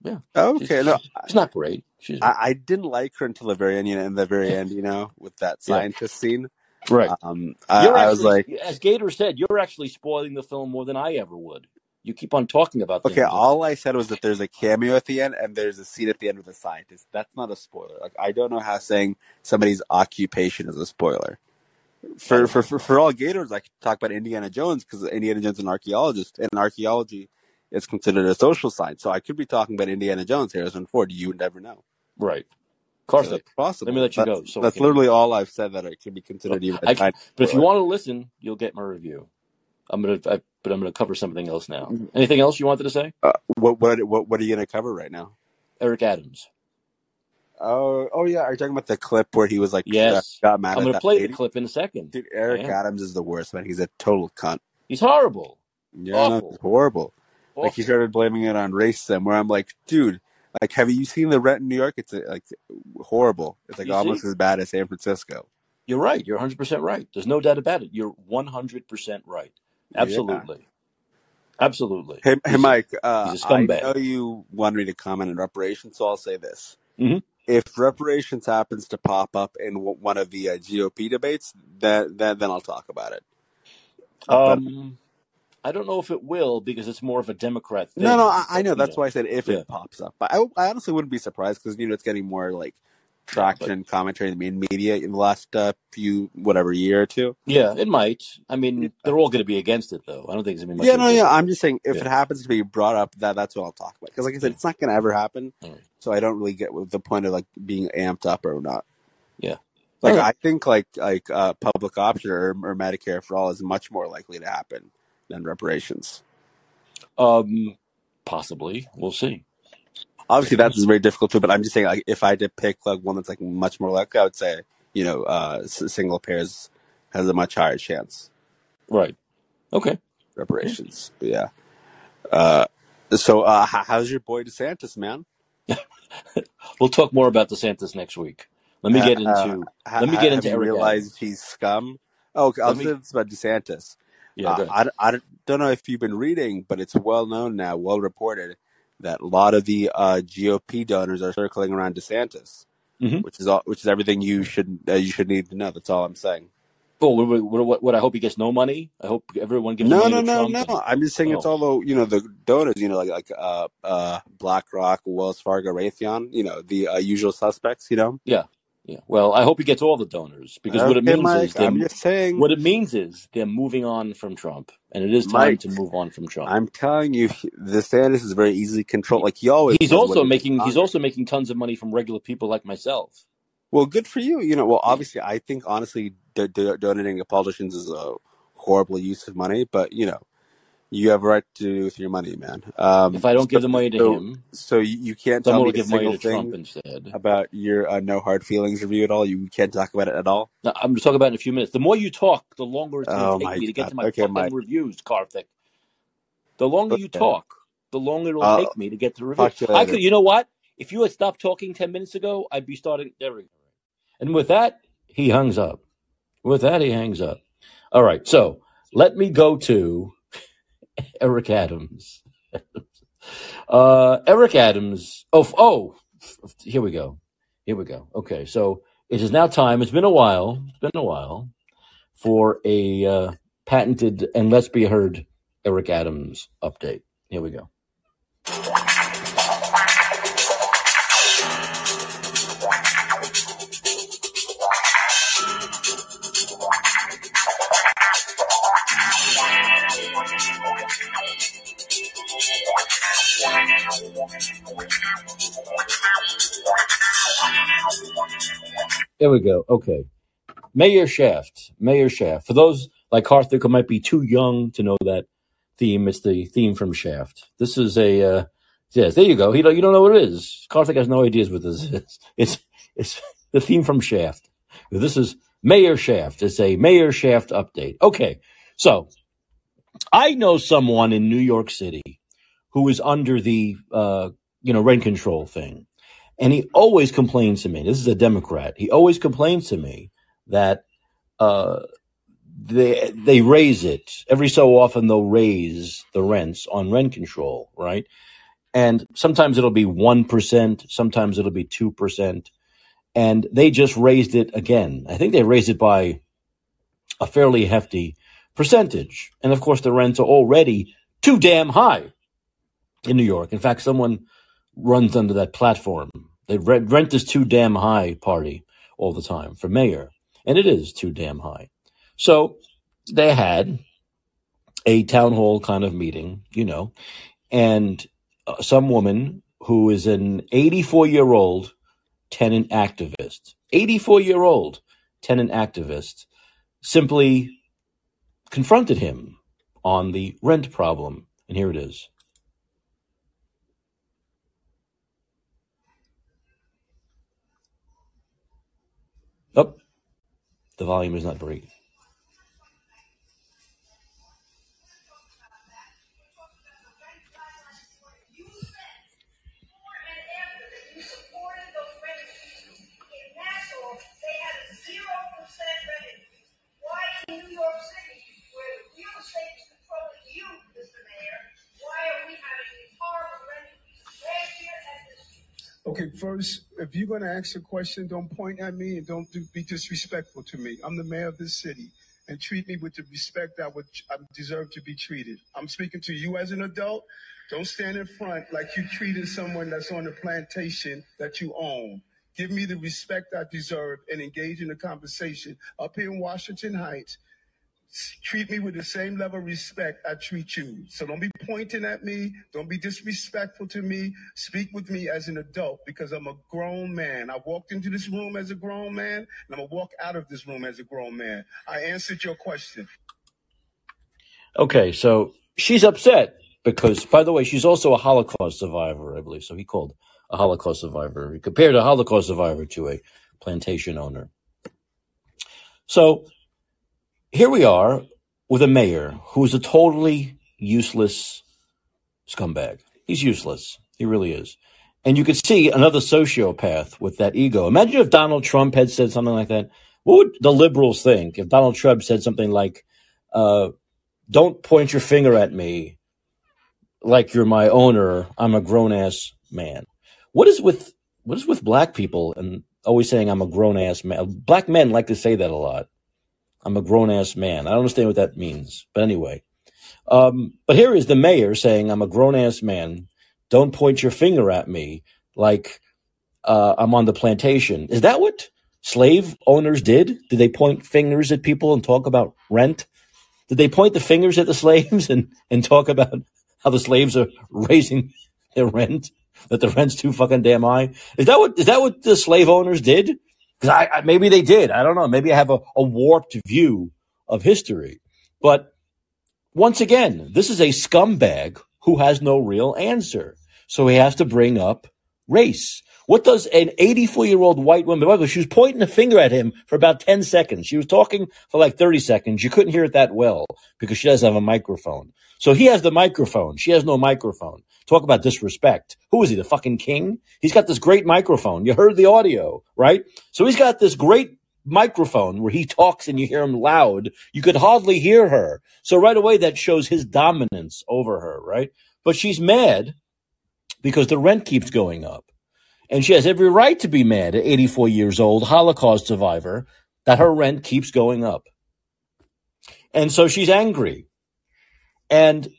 yeah. She's, Okay, no, she's, she's not great. She's I, I didn't like her until the very end. You know, in the very end, you know, with that yeah, scientist scene. right. Um, I, You're I was like, as Gator said, you're actually spoiling the film more than I ever would. You keep on talking about okay, things. That, all I said was that there's a cameo at the end and there's a scene at the end with a scientist. That's not a spoiler. Like, I don't know how saying somebody's occupation is a spoiler. For for for, for all Gators, I could talk about Indiana Jones because Indiana Jones is an archaeologist, and archaeology is considered a social science. So I could be talking about Indiana Jones, Harrison Ford. You would never know. Right. So Karthik, that's let me let you That's go so that's can. literally all I've said that it could be considered even a I, tiny but if you want to listen, you'll get my review. I'm gonna, I, but I'm gonna cover something else now. Anything else you wanted to say? Uh, what what what what are you gonna cover right now? Eric Adams. Oh oh yeah, are you talking about the clip where he was like Yes, I'm gonna that play the clip in a second. Dude, Eric am. Adams is the worst man. He's a total cunt. He's horrible, Yeah, no, awful, Like he started blaming it on race racism. Where I'm like, dude, like have you seen the rent in New York? It's uh, like horrible. It's like almost see, as bad as San Francisco. you're right. You're 100 percent right. There's no doubt about it. You're 100 percent right. Yeah. Absolutely. Absolutely. Hey, hey, a, Mike. Uh, a I scumbag. know you wanted me to comment on reparations, so I'll say this: hmm if reparations happens to pop up in w- one of the uh, GOP debates, then then then I'll talk about it. Um, I don't know if it will because it's more of a Democrat thing. no, no. I, I know that's know, why I said if yeah, it pops up. But I, I honestly wouldn't be surprised because you know it's getting more like traction, but commentary in the main media in the last uh, few whatever year or two. yeah, it might. I mean, they're all going to be against it, though. I don't think it's going to be Yeah, no, yeah. I'm just saying if Yeah, it happens to be brought up, that that's what I'll talk about. Because like I said, yeah, it's not going to ever happen. right, So I don't really get the point of like being amped up or not. yeah, Like right. I think like like uh, public option or, or Medicare for all is much more likely to happen than reparations. Um, possibly. We'll see. Obviously, that's very difficult too. But I'm just saying, like if I had to pick like one that's like much more likely, I would say you know uh, single pairs has a much higher chance Right. Okay. Reparations. Yeah. Uh, so uh, how's your boy DeSantis, man? We'll talk more about DeSantis next week. Let me get uh, into ha, let me get into realized he's scum? Oh, okay, I'll Let say me. this about DeSantis. Yeah. Uh, I, I don't know if you've been reading, but it's well known now, well reported, that a lot of the uh, GOP donors are circling around DeSantis, hmm which is all, which is everything you should uh, you should need to know. That's all I'm saying. Oh, what, what, what? I hope he gets no money. I hope everyone gives No, money no, no, no. And I'm just saying it's oh, all the you know the donors, you know, like like uh uh BlackRock, Wells Fargo, Raytheon, you know, the uh, usual suspects, you know. yeah, yeah. Well, I hope he gets all the donors because what it means is Mike. they're I'm just saying, what it means is they're moving on from Trump, and it is time Mike. to move on from Trump. I'm telling you, the DeSantis is very easily controlled. Like he always he's also he was in making he's also making tons of money from regular people like myself. Well, good for you. You know, well, obviously, I think honestly, do- do- donating to politicians is a horrible use of money, but you know, you have a right to do with your money, man. Um, If I don't so, give the money to so, him, so you, you can't tell me a give money single to Trump thing instead. about your uh, no hard feelings review at all. You can't talk about it at all. Now, I'm going to talk about it in a few minutes. The more you talk, the longer it's going to Oh take my me to get to my Okay, fucking Mike. reviews, Karthik. The longer you talk, the longer it'll I'll take me to get to the review. you I could, you know what? If you had stopped talking 10 minutes ago, I'd be starting. There we go. And with that, he hangs up. With that, he hangs up. All right. So let me go to Eric Adams. Uh, Eric Adams. Oh, oh, here we go. Here we go. Okay. So it is now time. It's been a while. It's been a while for a uh, patented and let's be heard Eric Adams update. Here we go. There we go. Okay. Mayor Shaft. Mayor Shaft. For those like Karthik who might be too young to know that theme, it's the theme from Shaft. This is a uh, yes. There you go. Don't you don't know what it is. Karthik has no ideas what this is. It's it's the theme from Shaft. This is Mayor Shaft. It's a Mayor Shaft update. Okay. So I know someone in New York City who is under the uh, you know rent control thing, and he always complains to me. This is a Democrat. He always complains to me that uh, they they raise it every so often. They'll raise the rents on rent control, right? And sometimes it'll be one percent, sometimes it'll be two percent, and they just raised it again. I think they raised it by a fairly hefty percentage, and of course the rents are already too damn high in New York. In fact, someone runs under that platform. They rent, rent is too damn high party all the time for mayor, and it is too damn high. So they had a town hall kind of meeting, you know, and uh, some woman who is an 84 year old tenant activist, 84 year old tenant activist, simply confronted him on the rent problem. And here it is. Oh, the volume is not very. Okay, first, if you're going to ask a question, don't point at me and don't do, be disrespectful to me. I'm the mayor of this city, and treat me with the respect I would I deserve to be treated. I'm speaking to you as an adult. Don't stand in front like you treated someone that's on the plantation that you own. Give me the respect I deserve and engage in a conversation up here in Washington Heights treat me with the same level of respect I treat you. So don't be pointing at me. Don't be disrespectful to me. Speak with me as an adult because I'm a grown man. I walked into this room as a grown man and I'm going to walk out of this room as a grown man. I answered your question. Okay, so she's upset because, by the way, she's also a Holocaust survivor, I believe. So he called a Holocaust survivor. He compared a Holocaust survivor to a plantation owner. So here we are with a mayor who is a totally useless scumbag. He's useless. He really is. And you could see another sociopath with that ego. Imagine if Donald Trump had said something like that. What would the liberals think if Donald Trump said something like, uh, don't point your finger at me like you're my owner. I'm a grown ass man. What is with, what is with black people and always saying I'm a grown ass man? Black men like to say that a lot. I'm a grown ass man. I don't understand what that means. But anyway. Um, but here is the mayor saying, I'm a grown ass man. Don't point your finger at me like uh, I'm on the plantation. Is that what slave owners did? Did they point fingers at people and talk about rent? Did they point the fingers at the slaves and, and talk about how the slaves are raising their rent? That the rent's too fucking damn high? Is that what is that what the slave owners did? Because I, I, maybe they did. I don't know. Maybe I have a, a warped view of history. But once again, this is a scumbag who has no real answer. So he has to bring up race. What does an 84 year old white woman, she was pointing a finger at him for about 10 seconds. She was talking for like 30 seconds. You couldn't hear it that well because she doesn't have a microphone. So he has the microphone. She has no microphone. Talk about disrespect. Who is he? The fucking king? He's got this great microphone. You heard the audio, right? So he's got this great microphone where he talks and you hear him loud. You could hardly hear her. So right away that shows his dominance over her, right? But she's mad because the rent keeps going up. And she has every right to be mad at 84 years old, Holocaust survivor, that her rent keeps going up. And so she's angry. And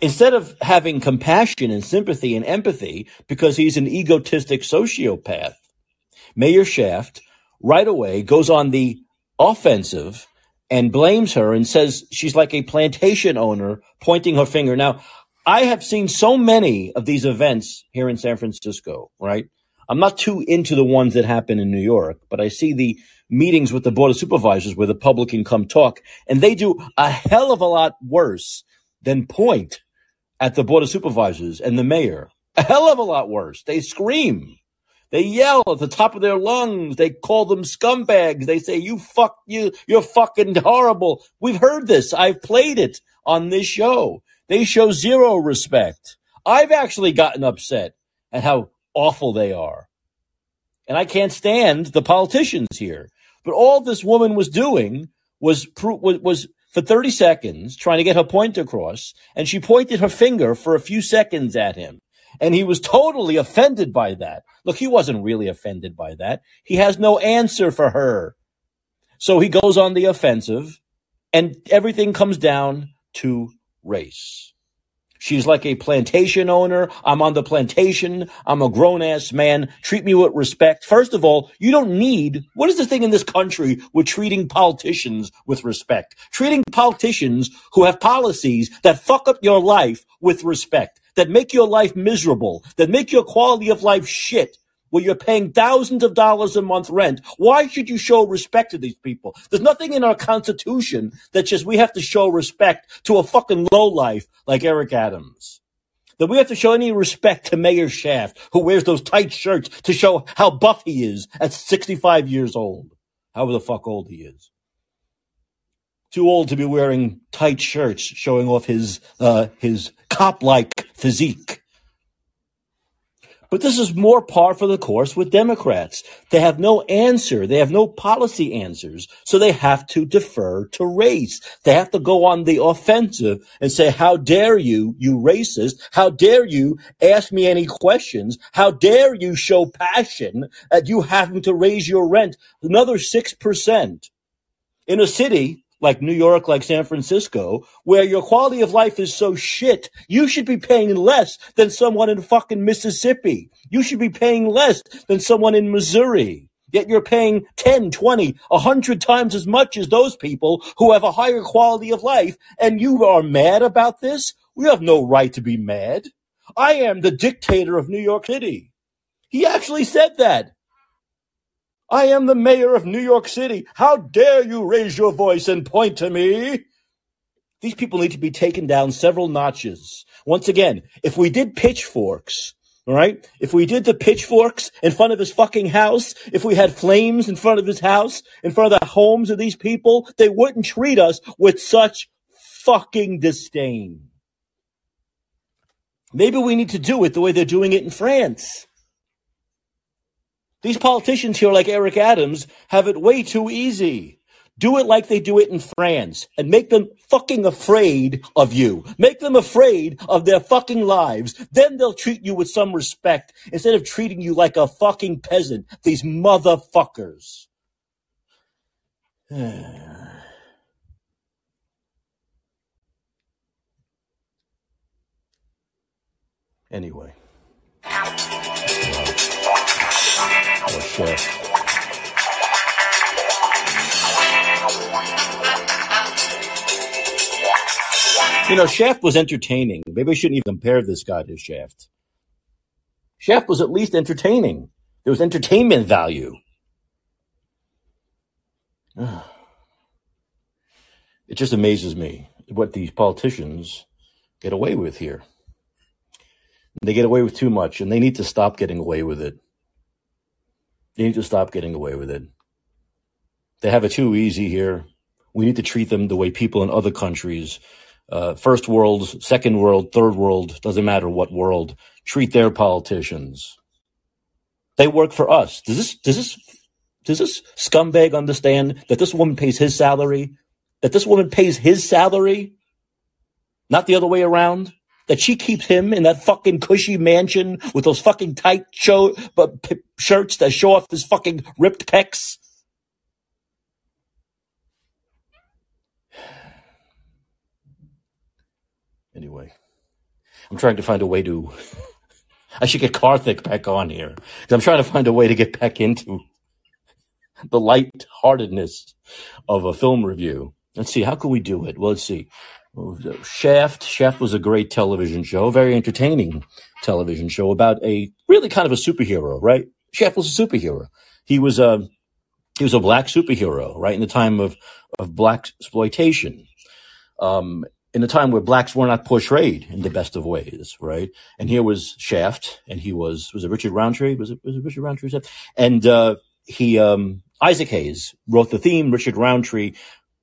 instead of having compassion and sympathy and empathy because he's an egotistic sociopath, Mayor Shaft right away goes on the offensive and blames her and says she's like a plantation owner pointing her finger. Now, I have seen so many of these events here in San Francisco, right? I'm not too into the ones that happen in New York, but I see the meetings with the board of supervisors where the public can come talk, and they do a hell of a lot worse than point at the board of supervisors and the mayor. A hell of a lot worse. They scream. They yell at the top of their lungs. They call them scumbags. They say, you fuck, you, you're fucking horrible. We've heard this. I've played it on this show. They show zero respect. I've actually gotten upset at how awful they are. And I can't stand the politicians here. But all this woman was doing was was, for 30 seconds trying to get her point across, and she pointed her finger for a few seconds at him. And he was totally offended by that. Look, he wasn't really offended by that. He has no answer for her. So he goes on the offensive, and everything comes down to race. She's like a plantation owner. I'm on the plantation. I'm a grown ass man. Treat me with respect. First of all, you don't need, what is the thing in this country with treating politicians with respect? Treating politicians who have policies that fuck up your life with respect, that make your life miserable, that make your quality of life shit where you're paying thousands of dollars a month rent. Why should you show respect to these people? There's nothing in our constitution that says we have to show respect to a fucking lowlife like Eric Adams. That we have to show any respect to Mayor Shaft, who wears those tight shirts to show how buff he is at 65 years old. However the fuck old he is. Too old to be wearing tight shirts showing off his, uh, his cop-like physique. But this is more par for the course with Democrats. They have no answer. They have no policy answers. So they have to defer to race. They have to go on the offensive and say, how dare you, you racist? How dare you ask me any questions? How dare you show passion at you having to raise your rent another 6% in a city like New York, like San Francisco, where your quality of life is so shit, you should be paying less than someone in fucking Mississippi. You should be paying less than someone in Missouri. Yet you're paying 10, 20, 100 times as much as those people who have a higher quality of life. And you are mad about this? We have no right to be mad. I am the dictator of New York City. He actually said that. I am the mayor of New York City. How dare you raise your voice and point to me? These people need to be taken down several notches. Once again, if we did pitchforks, all right, if we did the pitchforks in front of his fucking house, if we had flames in front of his house, in front of the homes of these people, they wouldn't treat us with such fucking disdain. Maybe we need to do it the way they're doing it in France. These politicians here, like Eric Adams, have it way too easy. Do it like they do it in France and make them fucking afraid of you. Make them afraid of their fucking lives. Then they'll treat you with some respect instead of treating you like a fucking peasant. These motherfuckers. anyway. Or chef. You know, Shaft was entertaining. Maybe I shouldn't even compare this guy to Shaft. Shaft was at least entertaining. There was entertainment value. It just amazes me what these politicians get away with here. They get away with too much, and they need to stop getting away with it. They need to stop getting away with it. They have it too easy here. We need to treat them the way people in other countries, uh, first world, second world, third world, doesn't matter what world, treat their politicians. They work for us. Does this, does this, does this scumbag understand that this woman pays his salary? That this woman pays his salary? Not the other way around? That she keeps him in that fucking cushy mansion with those fucking tight show, but p- shirts that show off his fucking ripped pecs? Anyway, I'm trying to find a way to. I should get Karthik back on here because I'm trying to find a way to get back into the lightheartedness of a film review. Let's see, how can we do it? Well, let's see. Shaft. Shaft was a great television show, very entertaining television show about a really kind of a superhero, right? Shaft was a superhero. He was a he was a black superhero, right? In the time of of black exploitation, um, in a time where blacks were not portrayed in the best of ways, right? And here was Shaft, and he was was it Richard Roundtree? Was it was it Richard Roundtree? And uh, he um, Isaac Hayes wrote the theme. Richard Roundtree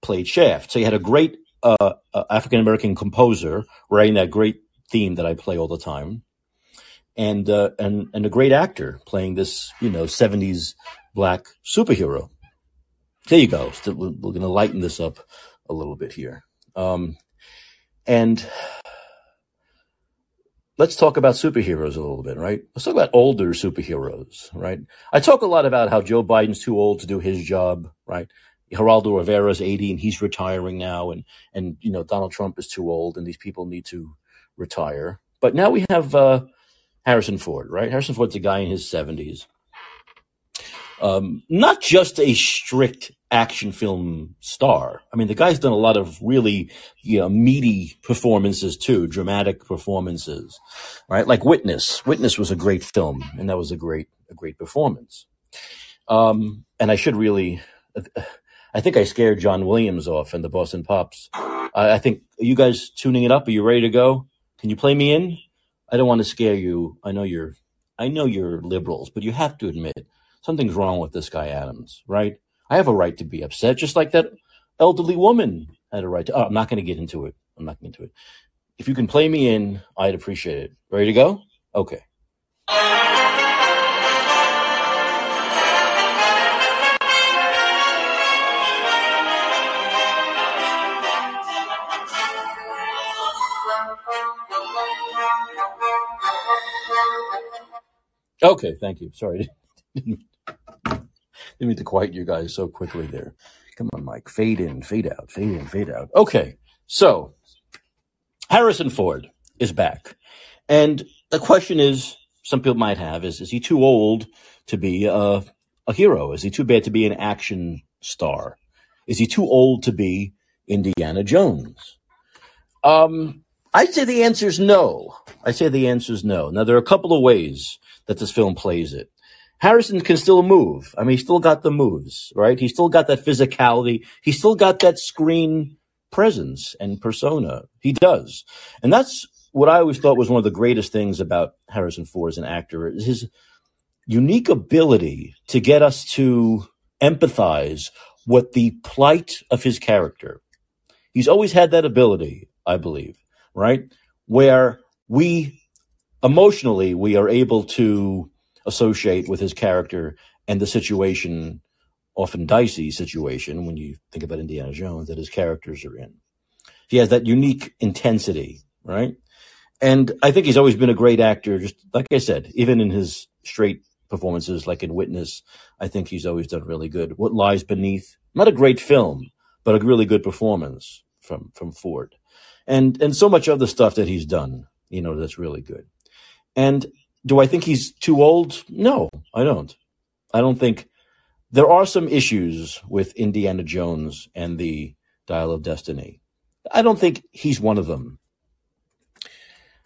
played Shaft. So he had a great uh, African American composer writing that great theme that I play all the time, and uh, and and a great actor playing this you know '70s black superhero. There you go. We're going to lighten this up a little bit here. Um, and let's talk about superheroes a little bit, right? Let's talk about older superheroes, right? I talk a lot about how Joe Biden's too old to do his job, right? Geraldo Rivera's 80 and he's retiring now and, and, you know, Donald Trump is too old and these people need to retire. But now we have, uh, Harrison Ford, right? Harrison Ford's a guy in his 70s. Um, not just a strict action film star. I mean, the guy's done a lot of really, you know, meaty performances too, dramatic performances, right? Like Witness. Witness was a great film, and that was a great, a great performance. Um, and I should really, I think I scared John Williams off in the Boston Pops. I, I think, are you guys tuning it up? Are you ready to go? Can you play me in? I don't want to scare you. I know you're, I know you're liberals, but you have to admit something's wrong with this guy Adams, right? I have a right to be upset, just like that elderly woman had a right to. Oh, I'm not going to get into it. I'm not going to get into it. If you can play me in, I'd appreciate it. Ready to go? Okay. Okay, thank you. Sorry, didn't mean to quiet you guys so quickly there. Come on, Mike. Fade in, fade out, fade in, fade out. Okay, so Harrison Ford is back. And the question is, some people might have, is, is he too old to be a, a hero? Is he too bad to be an action star? Is he too old to be Indiana Jones? Um, I'd say the answer is no. I say the answer is no. Now, there are a couple of ways that this film plays it. Harrison can still move. I mean, he still got the moves, right? He still got that physicality. He still got that screen presence and persona. He does. And that's what I always thought was one of the greatest things about Harrison Ford as an actor is his unique ability to get us to empathize with the plight of his character. He's always had that ability, I believe, right? Where we emotionally we are able to associate with his character and the situation, often dicey situation when you think about Indiana Jones that his characters are in. He has that unique intensity, right? And I think he's always been a great actor. Just like I said, even in his straight performances, like in Witness, I think he's always done really good. What Lies Beneath, not a great film, but a really good performance from from Ford, and and so much other stuff that he's done, you know, that's really good. And do I think he's too old? No, I don't. I don't think there are some issues with Indiana Jones and the Dial of Destiny. I don't think he's one of them.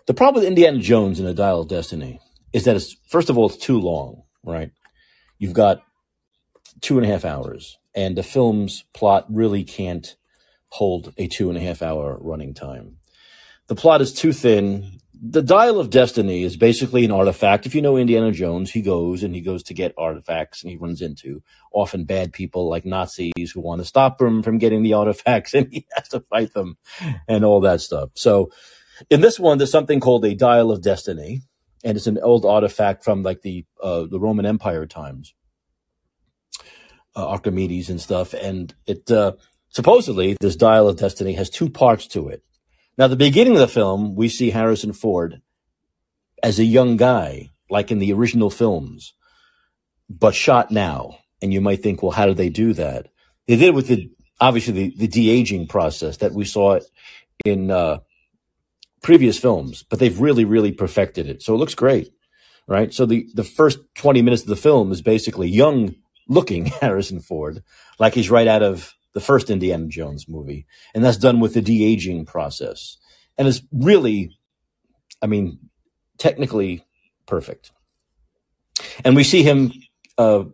The problem with Indiana Jones and the Dial of Destiny is that it's first of all it's too long, right? You've got two and a half hours, and the film's plot really can't hold a two and a half hour running time. The plot is too thin. The Dial of Destiny is basically an artifact. If you know Indiana Jones, he goes and he goes to get artifacts and he runs into often bad people like Nazis who want to stop him from getting the artifacts and he has to fight them and all that stuff. So in this one, there's something called a Dial of Destiny, and it's an old artifact from like the uh, the Roman Empire times, uh, Archimedes and stuff. And it uh, supposedly this Dial of Destiny has two parts to it. Now, the beginning of the film, we see Harrison Ford as a young guy, like in the original films, but shot now. And you might think, well, how did they do that? They did it with the obviously the, the de aging process that we saw in uh, previous films, but they've really, really perfected it. So it looks great, right? So the, the first 20 minutes of the film is basically young looking Harrison Ford, like he's right out of the first Indiana Jones movie. And that's done with the de aging process. And it's really, I mean, technically perfect. And we see him uh,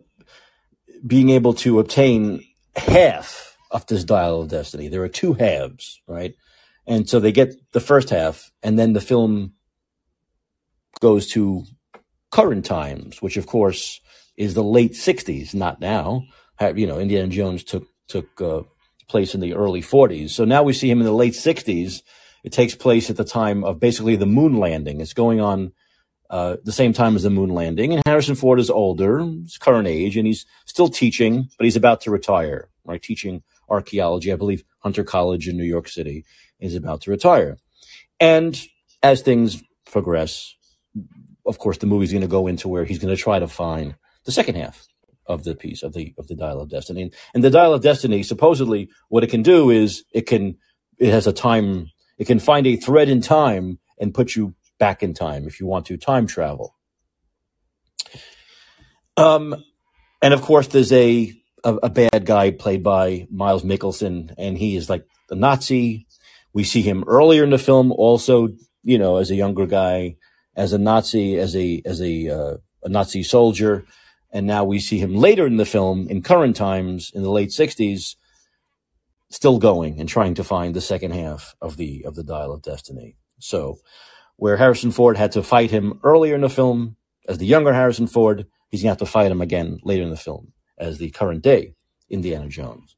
being able to obtain half of this dial of destiny. There are two halves, right? And so they get the first half, and then the film goes to current times, which of course is the late '60s, not now. You know, Indiana Jones took took uh, place in the early '40s, so now we see him in the late '60s. It takes place at the time of basically the moon landing. It's going on uh, the same time as the moon landing, and Harrison Ford is older, his current age, and he's still teaching, but he's about to retire. Right, teaching archaeology, I believe, Hunter College in New York City is about to retire. And as things progress, of course, the movie's going to go into where he's going to try to find the second half of the piece of the of the Dial of Destiny. And the Dial of Destiny, supposedly, what it can do is it can it has a time it can find a thread in time and put you back in time if you want to time travel. Um, and of course, there's a, a a bad guy played by Miles Mikkelsen, and he is like the Nazi we see him earlier in the film, also, you know, as a younger guy, as a Nazi, as a as a uh, a Nazi soldier, and now we see him later in the film, in current times, in the late '60s, still going and trying to find the second half of the of the Dial of Destiny. So, where Harrison Ford had to fight him earlier in the film as the younger Harrison Ford, he's gonna have to fight him again later in the film as the current day Indiana Jones.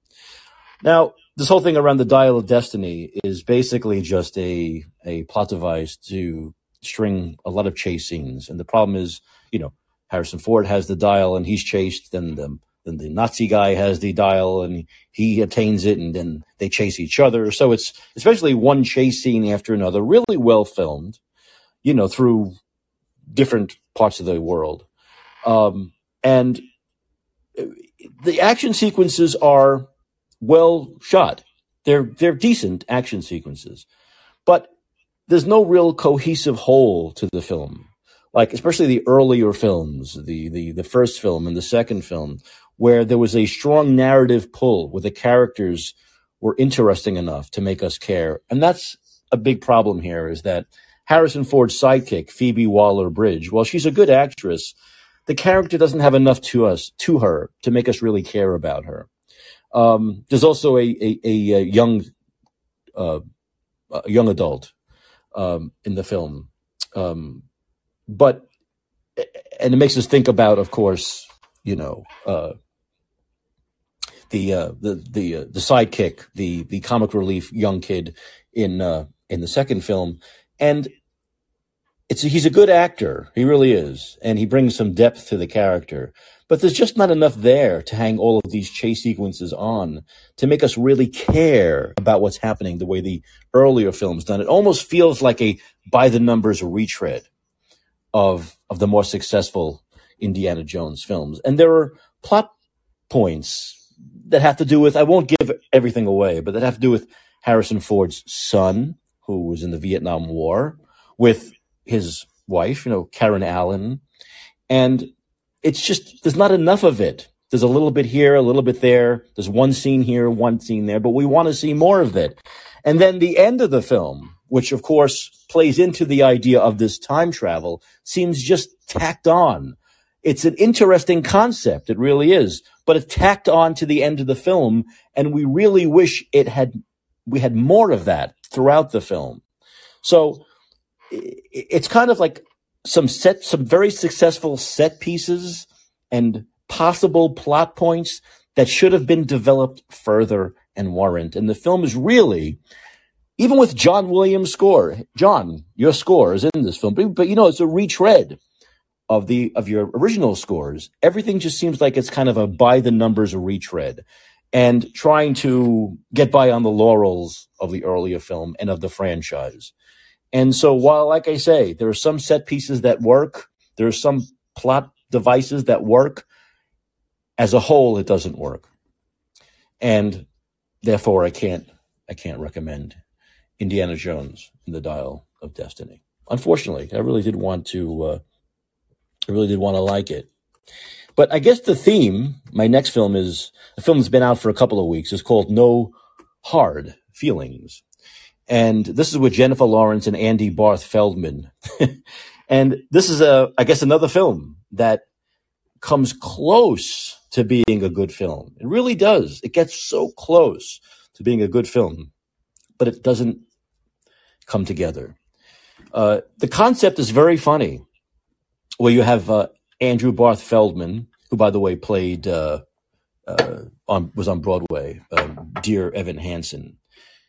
Now, this whole thing around the dial of destiny is basically just a a plot device to string a lot of chase scenes. And the problem is, you know, Harrison Ford has the dial and he's chased, then the then the Nazi guy has the dial and he attains it, and then they chase each other. So it's especially one chase scene after another, really well filmed, you know, through different parts of the world. Um, and uh, the action sequences are well shot. They're they're decent action sequences, but there's no real cohesive whole to the film. Like especially the earlier films, the the the first film and the second film, where there was a strong narrative pull, where the characters were interesting enough to make us care, and that's a big problem here. Is that Harrison Ford's sidekick, Phoebe Waller Bridge, while she's a good actress, the character doesn't have enough to us to her to make us really care about her. Um, there's also a a, a, young uh, a young adult um, in the film, um, but and it makes us think about, of course, you know, uh, the uh, the the uh, the sidekick, the the comic relief young kid in uh, in the second film, and it's he's a good actor. He really is, and he brings some depth to the character. But there's just not enough there to hang all of these chase sequences on to make us really care about what's happening the way the earlier films done. It almost feels like a by the numbers retread of of the more successful Indiana Jones films. And there are plot points that have to do with I won't give everything away, but that have to do with Harrison Ford's son, who was in the Vietnam War, with his wife, you know, Karen Allen. And it's just, there's not enough of it. There's a little bit here, a little bit there. There's one scene here, one scene there, but we want to see more of it. And then the end of the film, which of course plays into the idea of this time travel, seems just tacked on. It's an interesting concept. It really is, but it's tacked on to the end of the film. And we really wish it had, we had more of that throughout the film. So it's kind of like some set, some very successful set pieces and possible plot points that should have been developed further and warrant. And the film is really, even with John Williams' score, John, your score is in this film, but, but you know, it's a retread of the of your original scores. Everything just seems like it's kind of a by the numbers retread and trying to get by on the laurels of the earlier film and of the franchise. And so while, like I say, there are some set pieces that work, there are some plot devices that work, as a whole, it doesn't work. And therefore I can't, I can't recommend Indiana Jones in the Dial of Destiny. Unfortunately, I really did want to, uh, I really did want to like it. But I guess the theme, my next film is a film that's been out for a couple of weeks. It's called No Hard Feelings. And this is with Jennifer Lawrence and Andy Barth Feldman. and this is a, I guess, another film that comes close to being a good film. It really does. It gets so close to being a good film, but it doesn't come together. Uh, the concept is very funny, where you have uh, Andrew Barth Feldman, who, by the way, played uh, uh on was on Broadway, um, Dear Evan Hansen,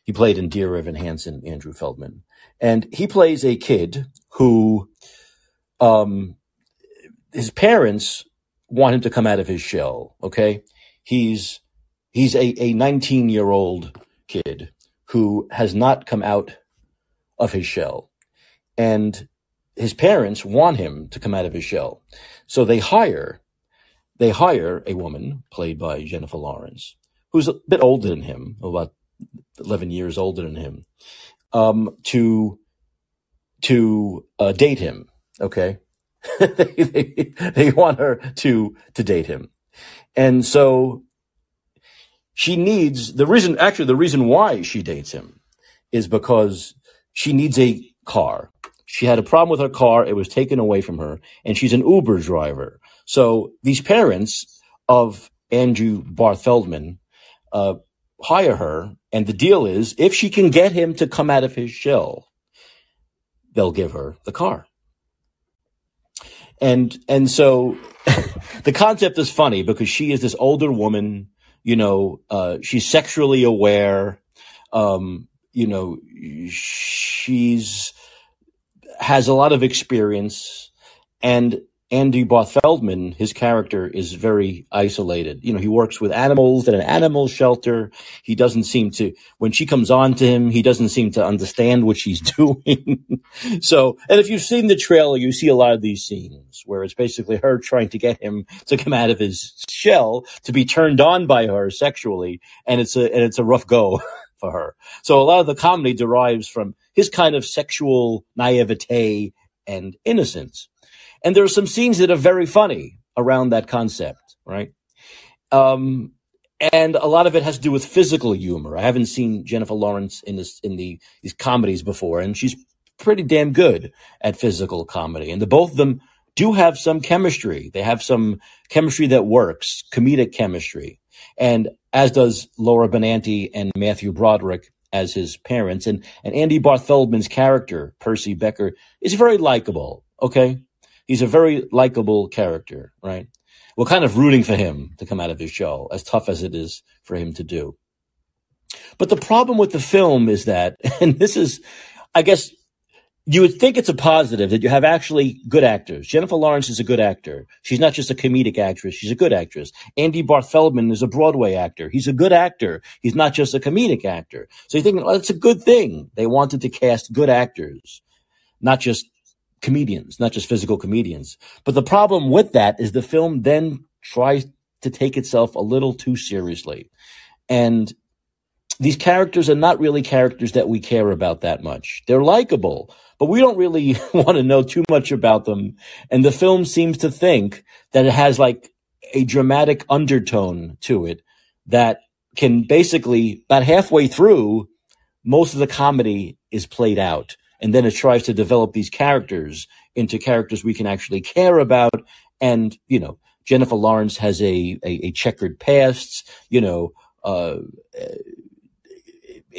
he played in Dear Evan Hansen, Andrew Feldman. And he plays a kid who, um, his parents want him to come out of his shell. Okay. He's, he's a, a 19 year old kid who has not come out of his shell. And his parents want him to come out of his shell. So they hire, they hire a woman played by Jennifer Lawrence, who's a bit older than him, about 11 years older than him, um, to, to, uh, date him. Okay. they, they, they want her to, to date him. And so she needs the reason, actually, the reason why she dates him is because she needs a car. She had a problem with her car. It was taken away from her and she's an Uber driver. So these parents of Andrew Barth Feldman, uh, hire her. And the deal is if she can get him to come out of his shell, they'll give her the car. And, and so the concept is funny because she is this older woman, you know, uh, she's sexually aware. Um, you know, she's, has a lot of experience and Andy Barth Feldman, his character is very isolated. You know, he works with animals at an animal shelter. He doesn't seem to, when she comes on to him, he doesn't seem to understand what she's doing. so, and if you've seen the trailer, you see a lot of these scenes where it's basically her trying to get him to come out of his shell to be turned on by her sexually. And it's a, and it's a rough go for her. So a lot of the comedy derives from his kind of sexual naivete and innocence. And there are some scenes that are very funny around that concept, right? Um, and a lot of it has to do with physical humor. I haven't seen Jennifer Lawrence in this in the these comedies before, and she's pretty damn good at physical comedy. And the both of them do have some chemistry. They have some chemistry that works, comedic chemistry. And as does Laura Benanti and Matthew Broderick as his parents. And, and Andy Barth Feldman's character, Percy Becker, is very likable. Okay. He's a very likable character, right? We're kind of rooting for him to come out of his show, as tough as it is for him to do. But the problem with the film is that, and this is, I guess, you would think it's a positive that you have actually good actors. Jennifer Lawrence is a good actor. She's not just a comedic actress. She's a good actress. Andy Barth Feldman is a Broadway actor. He's a good actor. He's not just a comedic actor. So you think, well, it's a good thing. They wanted to cast good actors, not just comedians, not just physical comedians. But the problem with that is the film then tries to take itself a little too seriously. And these characters are not really characters that we care about that much. They're likable, but we don't really want to know too much about them. And the film seems to think that it has like a dramatic undertone to it that can basically about halfway through, most of the comedy is played out. And then it tries to develop these characters into characters we can actually care about. And, you know, Jennifer Lawrence has a, a, a checkered past, you know, uh,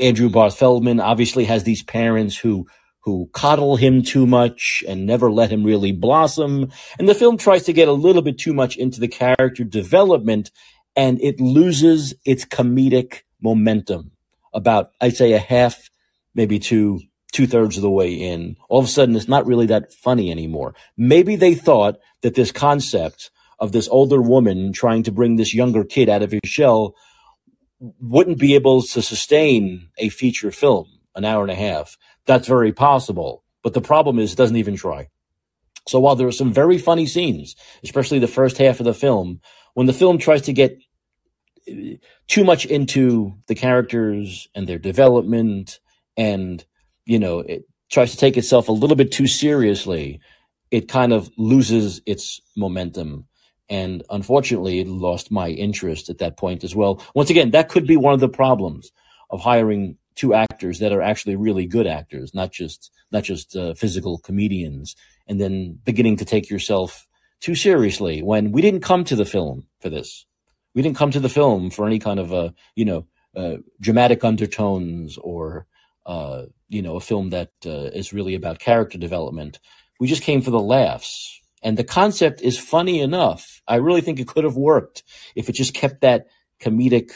Andrew Barth Feldman obviously has these parents who who coddle him too much and never let him really blossom. And the film tries to get a little bit too much into the character development and it loses its comedic momentum about, I'd say a half, maybe two, two thirds of the way in. All of a sudden, it's not really that funny anymore. Maybe they thought that this concept of this older woman trying to bring this younger kid out of his shell wouldn't be able to sustain a feature film an hour and a half. That's very possible. But the problem is it doesn't even try. So while there are some very funny scenes, especially the first half of the film, when the film tries to get uh, too much into the characters and their development and, you know, it tries to take itself a little bit too seriously, it kind of loses its momentum and unfortunately, it lost my interest at that point as well. Once again, that could be one of the problems of hiring two actors that are actually really good actors, not just not just uh, physical comedians, and then beginning to take yourself too seriously when we didn't come to the film for this. We didn't come to the film for any kind of a you know uh, dramatic undertones or uh, you know a film that uh, is really about character development. We just came for the laughs and the concept is funny enough. I really think it could have worked if it just kept that comedic,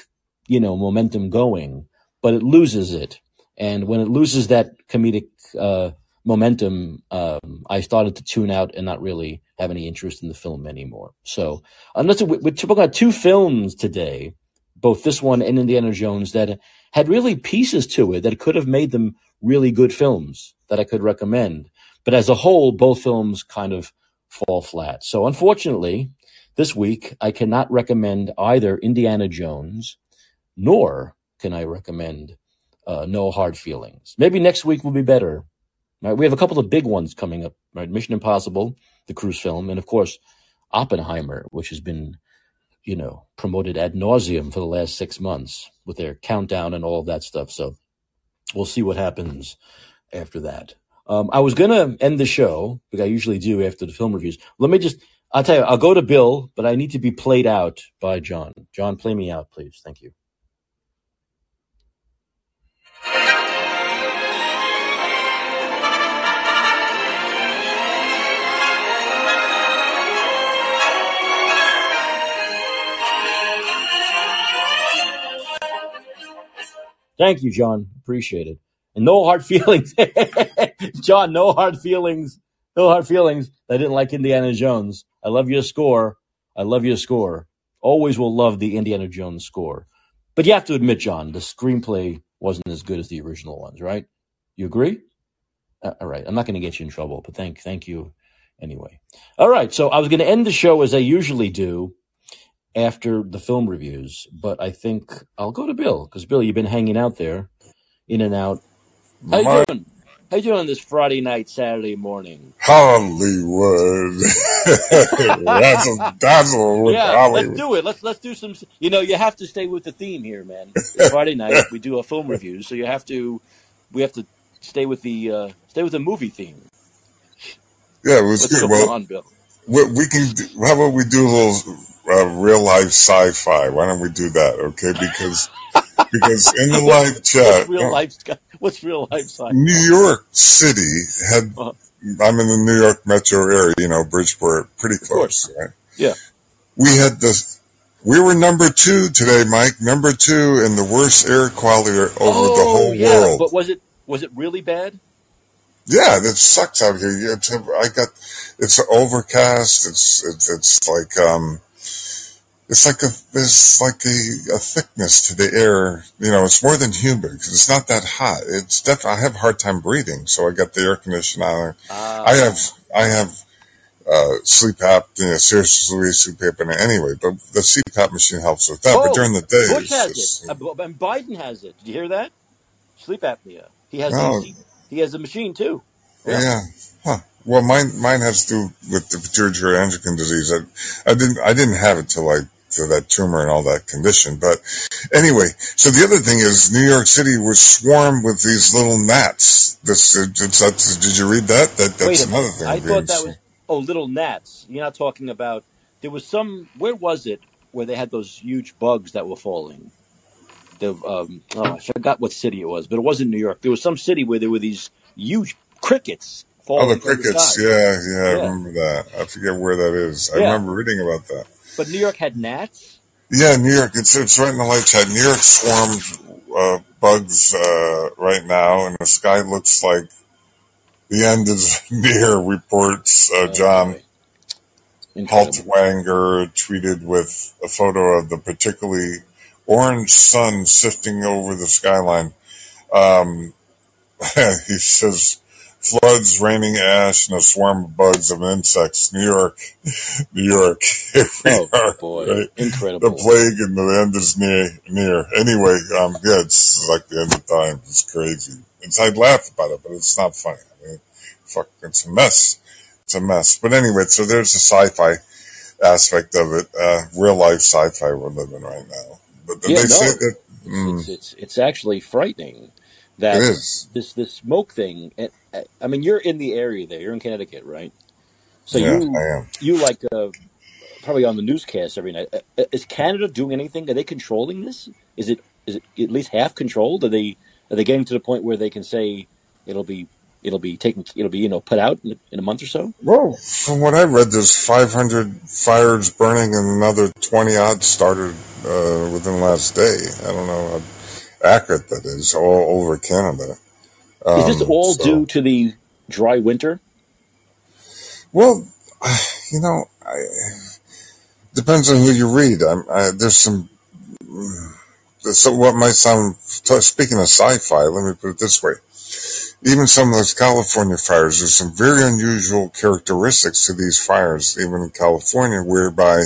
you know, momentum going, but it loses it. And when it loses that comedic, uh, momentum, um, I started to tune out and not really have any interest in the film anymore. So, unless we're talking about two films today, both this one and Indiana Jones, that had really pieces to it that could have made them really good films that I could recommend. But as a whole, both films kind of fall flat. So unfortunately, this week I cannot recommend either Indiana Jones, nor can I recommend uh, No Hard Feelings. Maybe next week will be better. Right? We have a couple of big ones coming up. Right? Mission Impossible, the cruise film, and of course Oppenheimer, which has been, you know, promoted ad nauseum for the last six months with their countdown and all of that stuff. So we'll see what happens after that. Um, I was gonna end the show, like I usually do after the film reviews. Let me just, I'll tell you, I'll go to Bill, but I need to be played out by John. John, play me out, please. Thank you. Thank you, John. Appreciate it. And no hard feelings. John, no hard feelings no hard feelings. I didn't like Indiana Jones. I love your score. I love your score. Always will love the Indiana Jones score. But you have to admit, John, the screenplay wasn't as good as the original ones, right? You agree? Uh, all right. I'm not going to get you in trouble, but thank thank you anyway. All right. So I was going to end the show as I usually do after the film reviews, but I think I'll go to Bill because Bill, you've been hanging out there, in and out. How you doing? How you doing this Friday night, Saturday morning? Hollywood. that's a with Yeah, let's do it. Let's let's do some. You know, you have to stay with the theme here, man. It's Friday night. We do a film review, so you have to. We have to stay with the uh, stay with the movie theme. Yeah, it was What's good. Well, on, Bill? we, we can. How about we do a little uh, real life sci-fi? Why don't we do that? Okay, because because in the live chat, what's real life? What's real life sci-fi? New York City had. Uh, I'm in the New York metro area. You know, Bridgeport, pretty close, right? Yeah. We had the. We were number two today, Mike. Number two in the worst air quality over the Oh whole yeah, world. but was it was it really bad? Yeah, it sucks out here. It's, I got, it's overcast. It's, it's, it's like, um, it's like a, there's like a, a thickness to the air. You know, it's more than humid it's not that hot. It's definitely, I have a hard time breathing. So I got the air conditioner on. I have, I have, uh, sleep apnea, seriously sleep apnea anyway, but the CPAP machine helps with that. But oh, during the day, Bush has just, it, Uh, and Biden has it. Did you hear that? Sleep apnea. He has a oh, he, has a machine too. Yeah. Yeah. Huh. Well, mine mine has to do with the pituitary endocrine disease. I, I didn't I didn't have it till I that tumor and all that condition. But anyway, so the other thing is New York City was swarmed with these little gnats. This it's, did you read that? That that's another thing I thought that was oh little gnats. You're not talking about. There was some. Where was it? Where they had those huge bugs that were falling. The um oh I forgot what city it was, but it wasn't New York. There was some city where there were these huge crickets Oh, the falling from the crickets. sky. Yeah, yeah, I remember that. I forget where that is. I yeah. remember reading about that. But New York had gnats. Yeah, New York. It's it's right in the light chat. New York swarmed uh, bugs uh, right now, and the sky looks like the end is near. Reports uh, Oh John. Haltiwanger tweeted with a photo of the particularly orange sun sifting over the skyline. Um, he says floods, raining ash, and a swarm of bugs and insects. New York, New York. Here we Oh are, boy, right? The plague and the end is near. Near. Anyway, um, yeah, it's like the end of time. It's crazy. It's I'd laugh about it, but it's not funny. I mean, fuck, it's a mess. It's a mess. But anyway, so there's a sci-fi aspect of it. Uh, real life sci-fi we're living right now. But Yeah, they say no, that it's mm, it's it's it's actually frightening that is. this this smoke thing. and, I mean, you're in the area there. You're in Connecticut, right? So Yeah, you I am. you like uh, probably on the newscast every night. Uh, uh, Is Canada doing anything? Are they controlling this? Is it is it at least half controlled? Are they are they getting to the point where they can say it'll be it'll be taken it'll be you know put out in, a- in a month or so? Well, from what I read, there's 500 fires burning and another 20 odd started uh, within the last day. I don't know accurate that is all over Canada. Is this Um, all so, due to the dry winter? well, you know, I, depends on who you read. I, there's some, so what might sound, speaking of sci-fi, let me put it this way. Even some of those California fires, there's some very unusual characteristics to these fires, even in California, whereby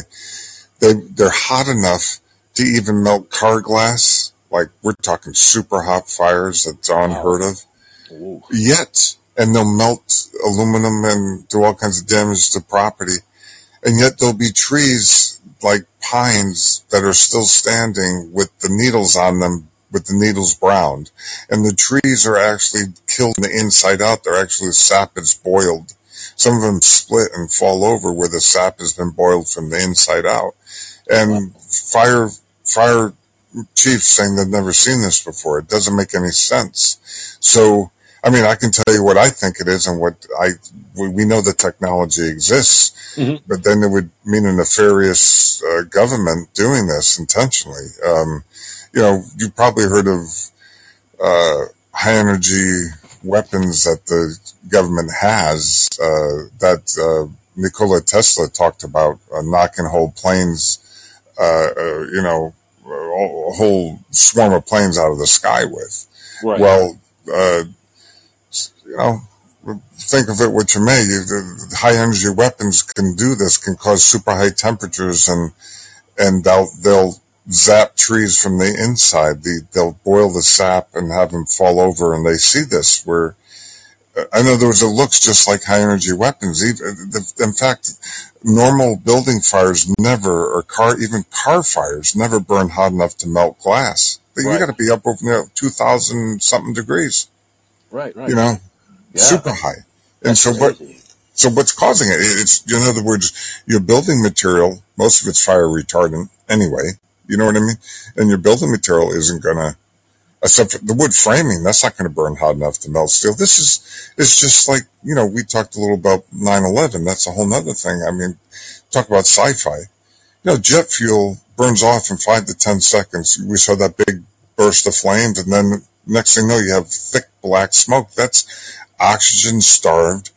they, they're hot enough to even melt car glass. Like we're talking super hot fires that's unheard of. Ooh. Yet, and they'll melt aluminum and do all kinds of damage to property. And yet there'll be trees like pines that are still standing with the needles on them, with the needles browned. And the trees are actually killed from the inside out. They're actually, the sap is boiled. Some of them split and fall over where the sap has been boiled from the inside out. And fire, fire chiefs saying they've never seen this before. It doesn't make any sense. So, I mean, I can tell you what I think it is and what I, we know the technology exists, hmm but then it would mean a nefarious uh, government doing this intentionally. Um, you know, you probably heard of uh, high energy weapons that the government has uh, that uh, Nikola Tesla talked about uh, knocking whole planes, uh, uh, you know, a whole swarm of planes out of the sky with. Right. Well, uh, you know, think of it what you may. The high energy weapons can do this, can cause super high temperatures, and and they'll they'll zap trees from the inside. The, they'll boil the sap and have them fall over, and they see this where. In other words, it looks just like high energy weapons. In fact, normal building fires never, or car, even car fires never burn hot enough to melt glass. You Right. got to be up over you know, 2000 something degrees, Right. Right. you know, Yeah. super high. And That's so what, so what's causing it? It's, in other words, your building material, most of it's fire retardant anyway. You know what I mean? And your building material isn't gonna, Uh, except for the wood framing, that's not gonna burn hot enough to melt steel. This is, it's just like, you know, we talked a little about 9-11. That's a whole nother thing. I mean, talk about sci-fi. You know, jet fuel burns off in five to 10 seconds. We saw that big burst of flames and then next thing you know, you have thick black smoke. That's oxygen starved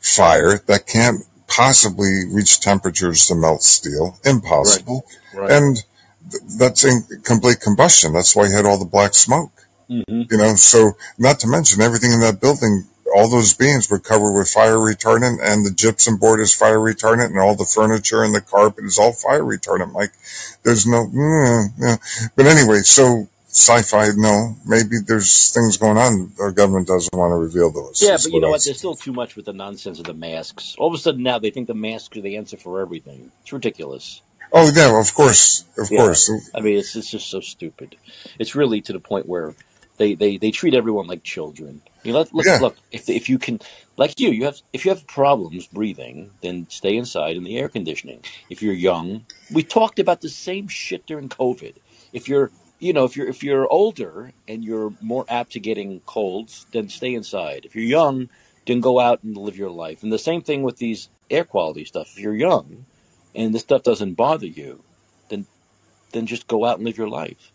fire that can't possibly reach temperatures to melt steel. Impossible. Right. And th- that's in complete combustion. That's why you had all the black smoke. hmm You know, so not to mention everything in that building, all those beams were covered with fire retardant and the gypsum board is fire retardant and all the furniture and the carpet is all fire retardant. Like there's no, mm, yeah. but anyway, so sci-fi, no, maybe there's things going on. Our government doesn't want to reveal those. Yeah, but you know what? There's still too much with the nonsense of the masks. All of a sudden now they think the masks are the answer for everything. It's ridiculous. Oh yeah, of course, of Yeah. course. I mean, it's it's just so stupid. It's really to the point where they they, they treat everyone like children. You know, look look Yeah, look. If if you can, like you, you have if you have problems breathing, then stay inside in the air conditioning. If you're young, we talked about the same shit during COVID. If you're you know if you're if you're older and you're more apt to getting colds, then stay inside. If you're young, then go out and live your life. And the same thing with these air quality stuff. If you're young and this stuff doesn't bother you, then then just go out and live your life.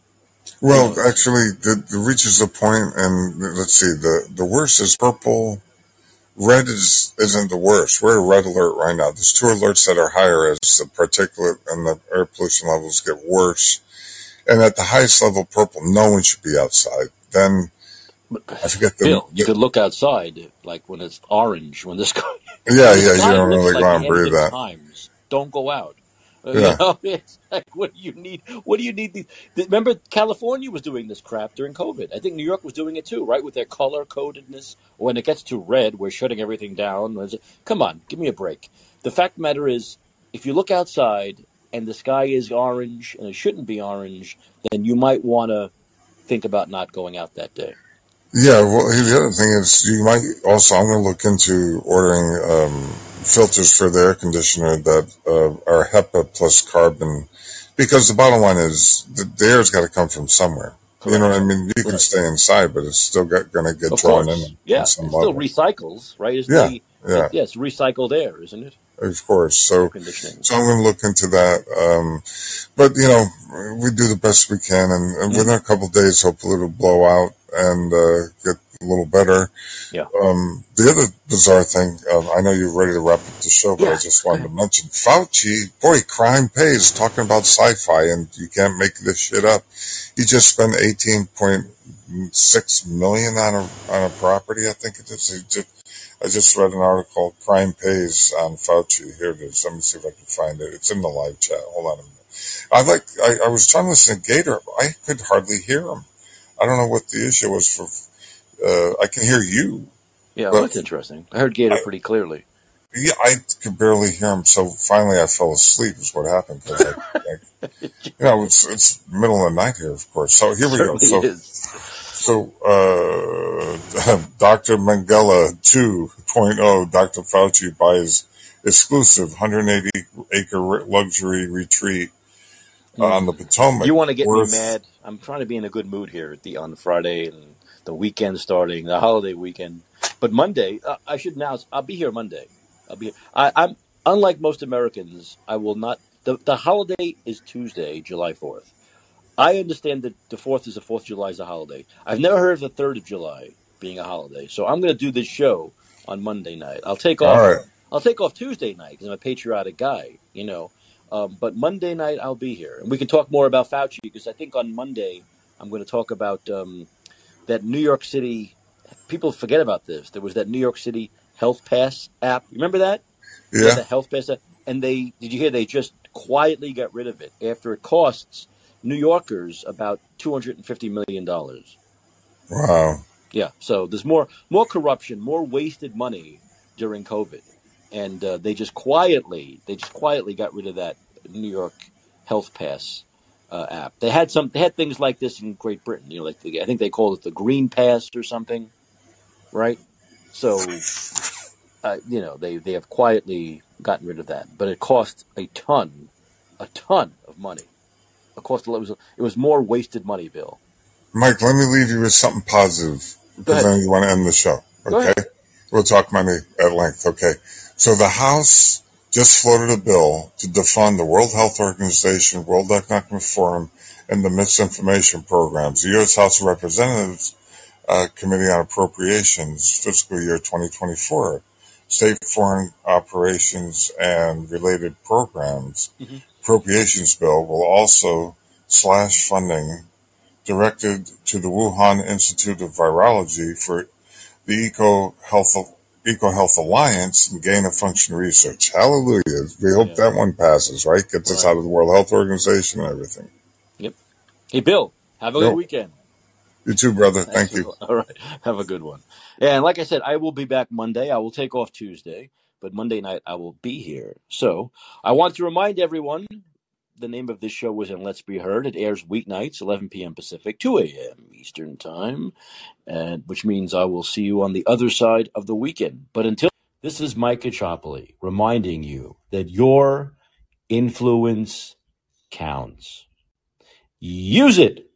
You Well, know, actually, the, the reaches a point, and let's see, the the worst is purple. Red is isn't the worst. We're a red alert right now. There's two alerts that are higher as the particulate and the air pollution levels get worse. And at the highest level, purple, no one should be outside. Then I forget the, Bill, you the could look outside like when it's orange, when the sky yeah, yeah. You don't really like go and breathe that. times. Don't go out. Uh, You Yeah, know, it's like what do you need? What do you need? These, remember, California was doing this crap during COVID. I think New York was doing it too, right? With their color codedness. When it gets to red, we're shutting everything down. Come on, give me a break. The fact of the matter is, if you look outside and the sky is orange and it shouldn't be orange, then you might want to think about not going out that day. Yeah. Well, the other thing is, you might also. I'm going to look into ordering um, filters for the air conditioner that uh, are HEPA plus carbon Because the bottom line is the, the air's got to come from somewhere. You know what I mean? You can stay inside, but it's still going to get Of drawn course. in Yeah. It still level. recycles, right? Isn't Yeah, the yeah, it, yes, recycled air, isn't it? of course. So, so I'm going to look into that. Um, but you know, we do the best we can, and, and Mm. within a couple of days, hopefully it'll blow out and uh, get a little better. Yeah. Um, the other bizarre thing, um, I know you're ready to wrap up the show, but I just wanted to mention Fauci. Boy, crime pays. Talking about sci-fi, and you can't make this shit up. He just spent 18.6 million on a on a property. I think it is. He just, I just read an article. Crime pays on Fauci. Here it is. Let me see if I can find it. It's in the live chat. Hold on a minute. I like. I, I was trying to listen to Gator. I could hardly hear him. I don't know what the issue was for. Uh, I can hear you, Yeah, well, that's interesting. I heard Gator I, pretty clearly. yeah, I could barely hear him. So finally, I fell asleep. Is what happened because I, I, you know, it's it's middle of the night here, of course. So here we go. So is. so uh, Dr. Mengele 2.0, Dr. Fauci buys exclusive 180 acre luxury retreat uh, on the. Potomac You want to get me mad? I'm trying to be in a good mood here at the on Friday and the weekend starting, the holiday weekend. But Monday, uh, I should announce I'll be here Monday. I'll be. I, I'm unlike most Americans. I will not. The the holiday is Tuesday, July 4th. I understand that the fourth is the Fourth of July is a holiday. I've never heard of the third of July. being a holiday. So I'm going to do this show on Monday night. I'll take off. right. I'll take off Tuesday night because I'm a patriotic guy, you know. Um, but Monday night I'll be here, and we can talk more about Fauci because I think on Monday I'm going to talk about um, that New York City. People forget about this. There was that New York City Health Pass app. Remember that? Yeah, Yeah. the Health Pass app. And they did you hear they just quietly got rid of it after it costs New Yorkers about two hundred and fifty million dollars. Wow. Yeah, so there's more more corruption, more wasted money during COVID, and uh, they just quietly they just quietly got rid of that New York Health Pass uh, app. They had some they had things like this in Great Britain. You know, like the, I think they called it the Green Pass or something, right? So uh, you know they they have quietly gotten rid of that, but it cost a ton, a ton of money. It cost a lot- it was it was more wasted money, Bill. Mike, let me leave you with something positive because then you want to end the show. Okay. We'll talk money at length. Okay. So the House just floated a bill to defund the World Health Organization, World Economic Forum, and the misinformation programs. The U.S. House of Representatives uh, Committee on Appropriations, fiscal year 2024, state foreign operations and related programs hmm appropriations bill will also slash funding directed to the Wuhan Institute of Virology for the Eco Health Eco Health Alliance and gain of function research. Hallelujah. We hope Yeah. that one passes, right? Gets us out of the World Health Organization and everything. Yep. Hey, Bill. Have a good weekend. you too, brother. Thank you. All right. Have a good one. Yeah, and like I said, I will be back Monday. I will take off Tuesday, but Monday night I will be here. So I want to remind everyone the name of this show was And Let's Be Heard. It airs weeknights, 11 p.m. Pacific, 2 a.m. Eastern Time, and which means I will see you on the other side of the weekend. But until this is Mike Caccioppoli reminding you that your influence counts. Use it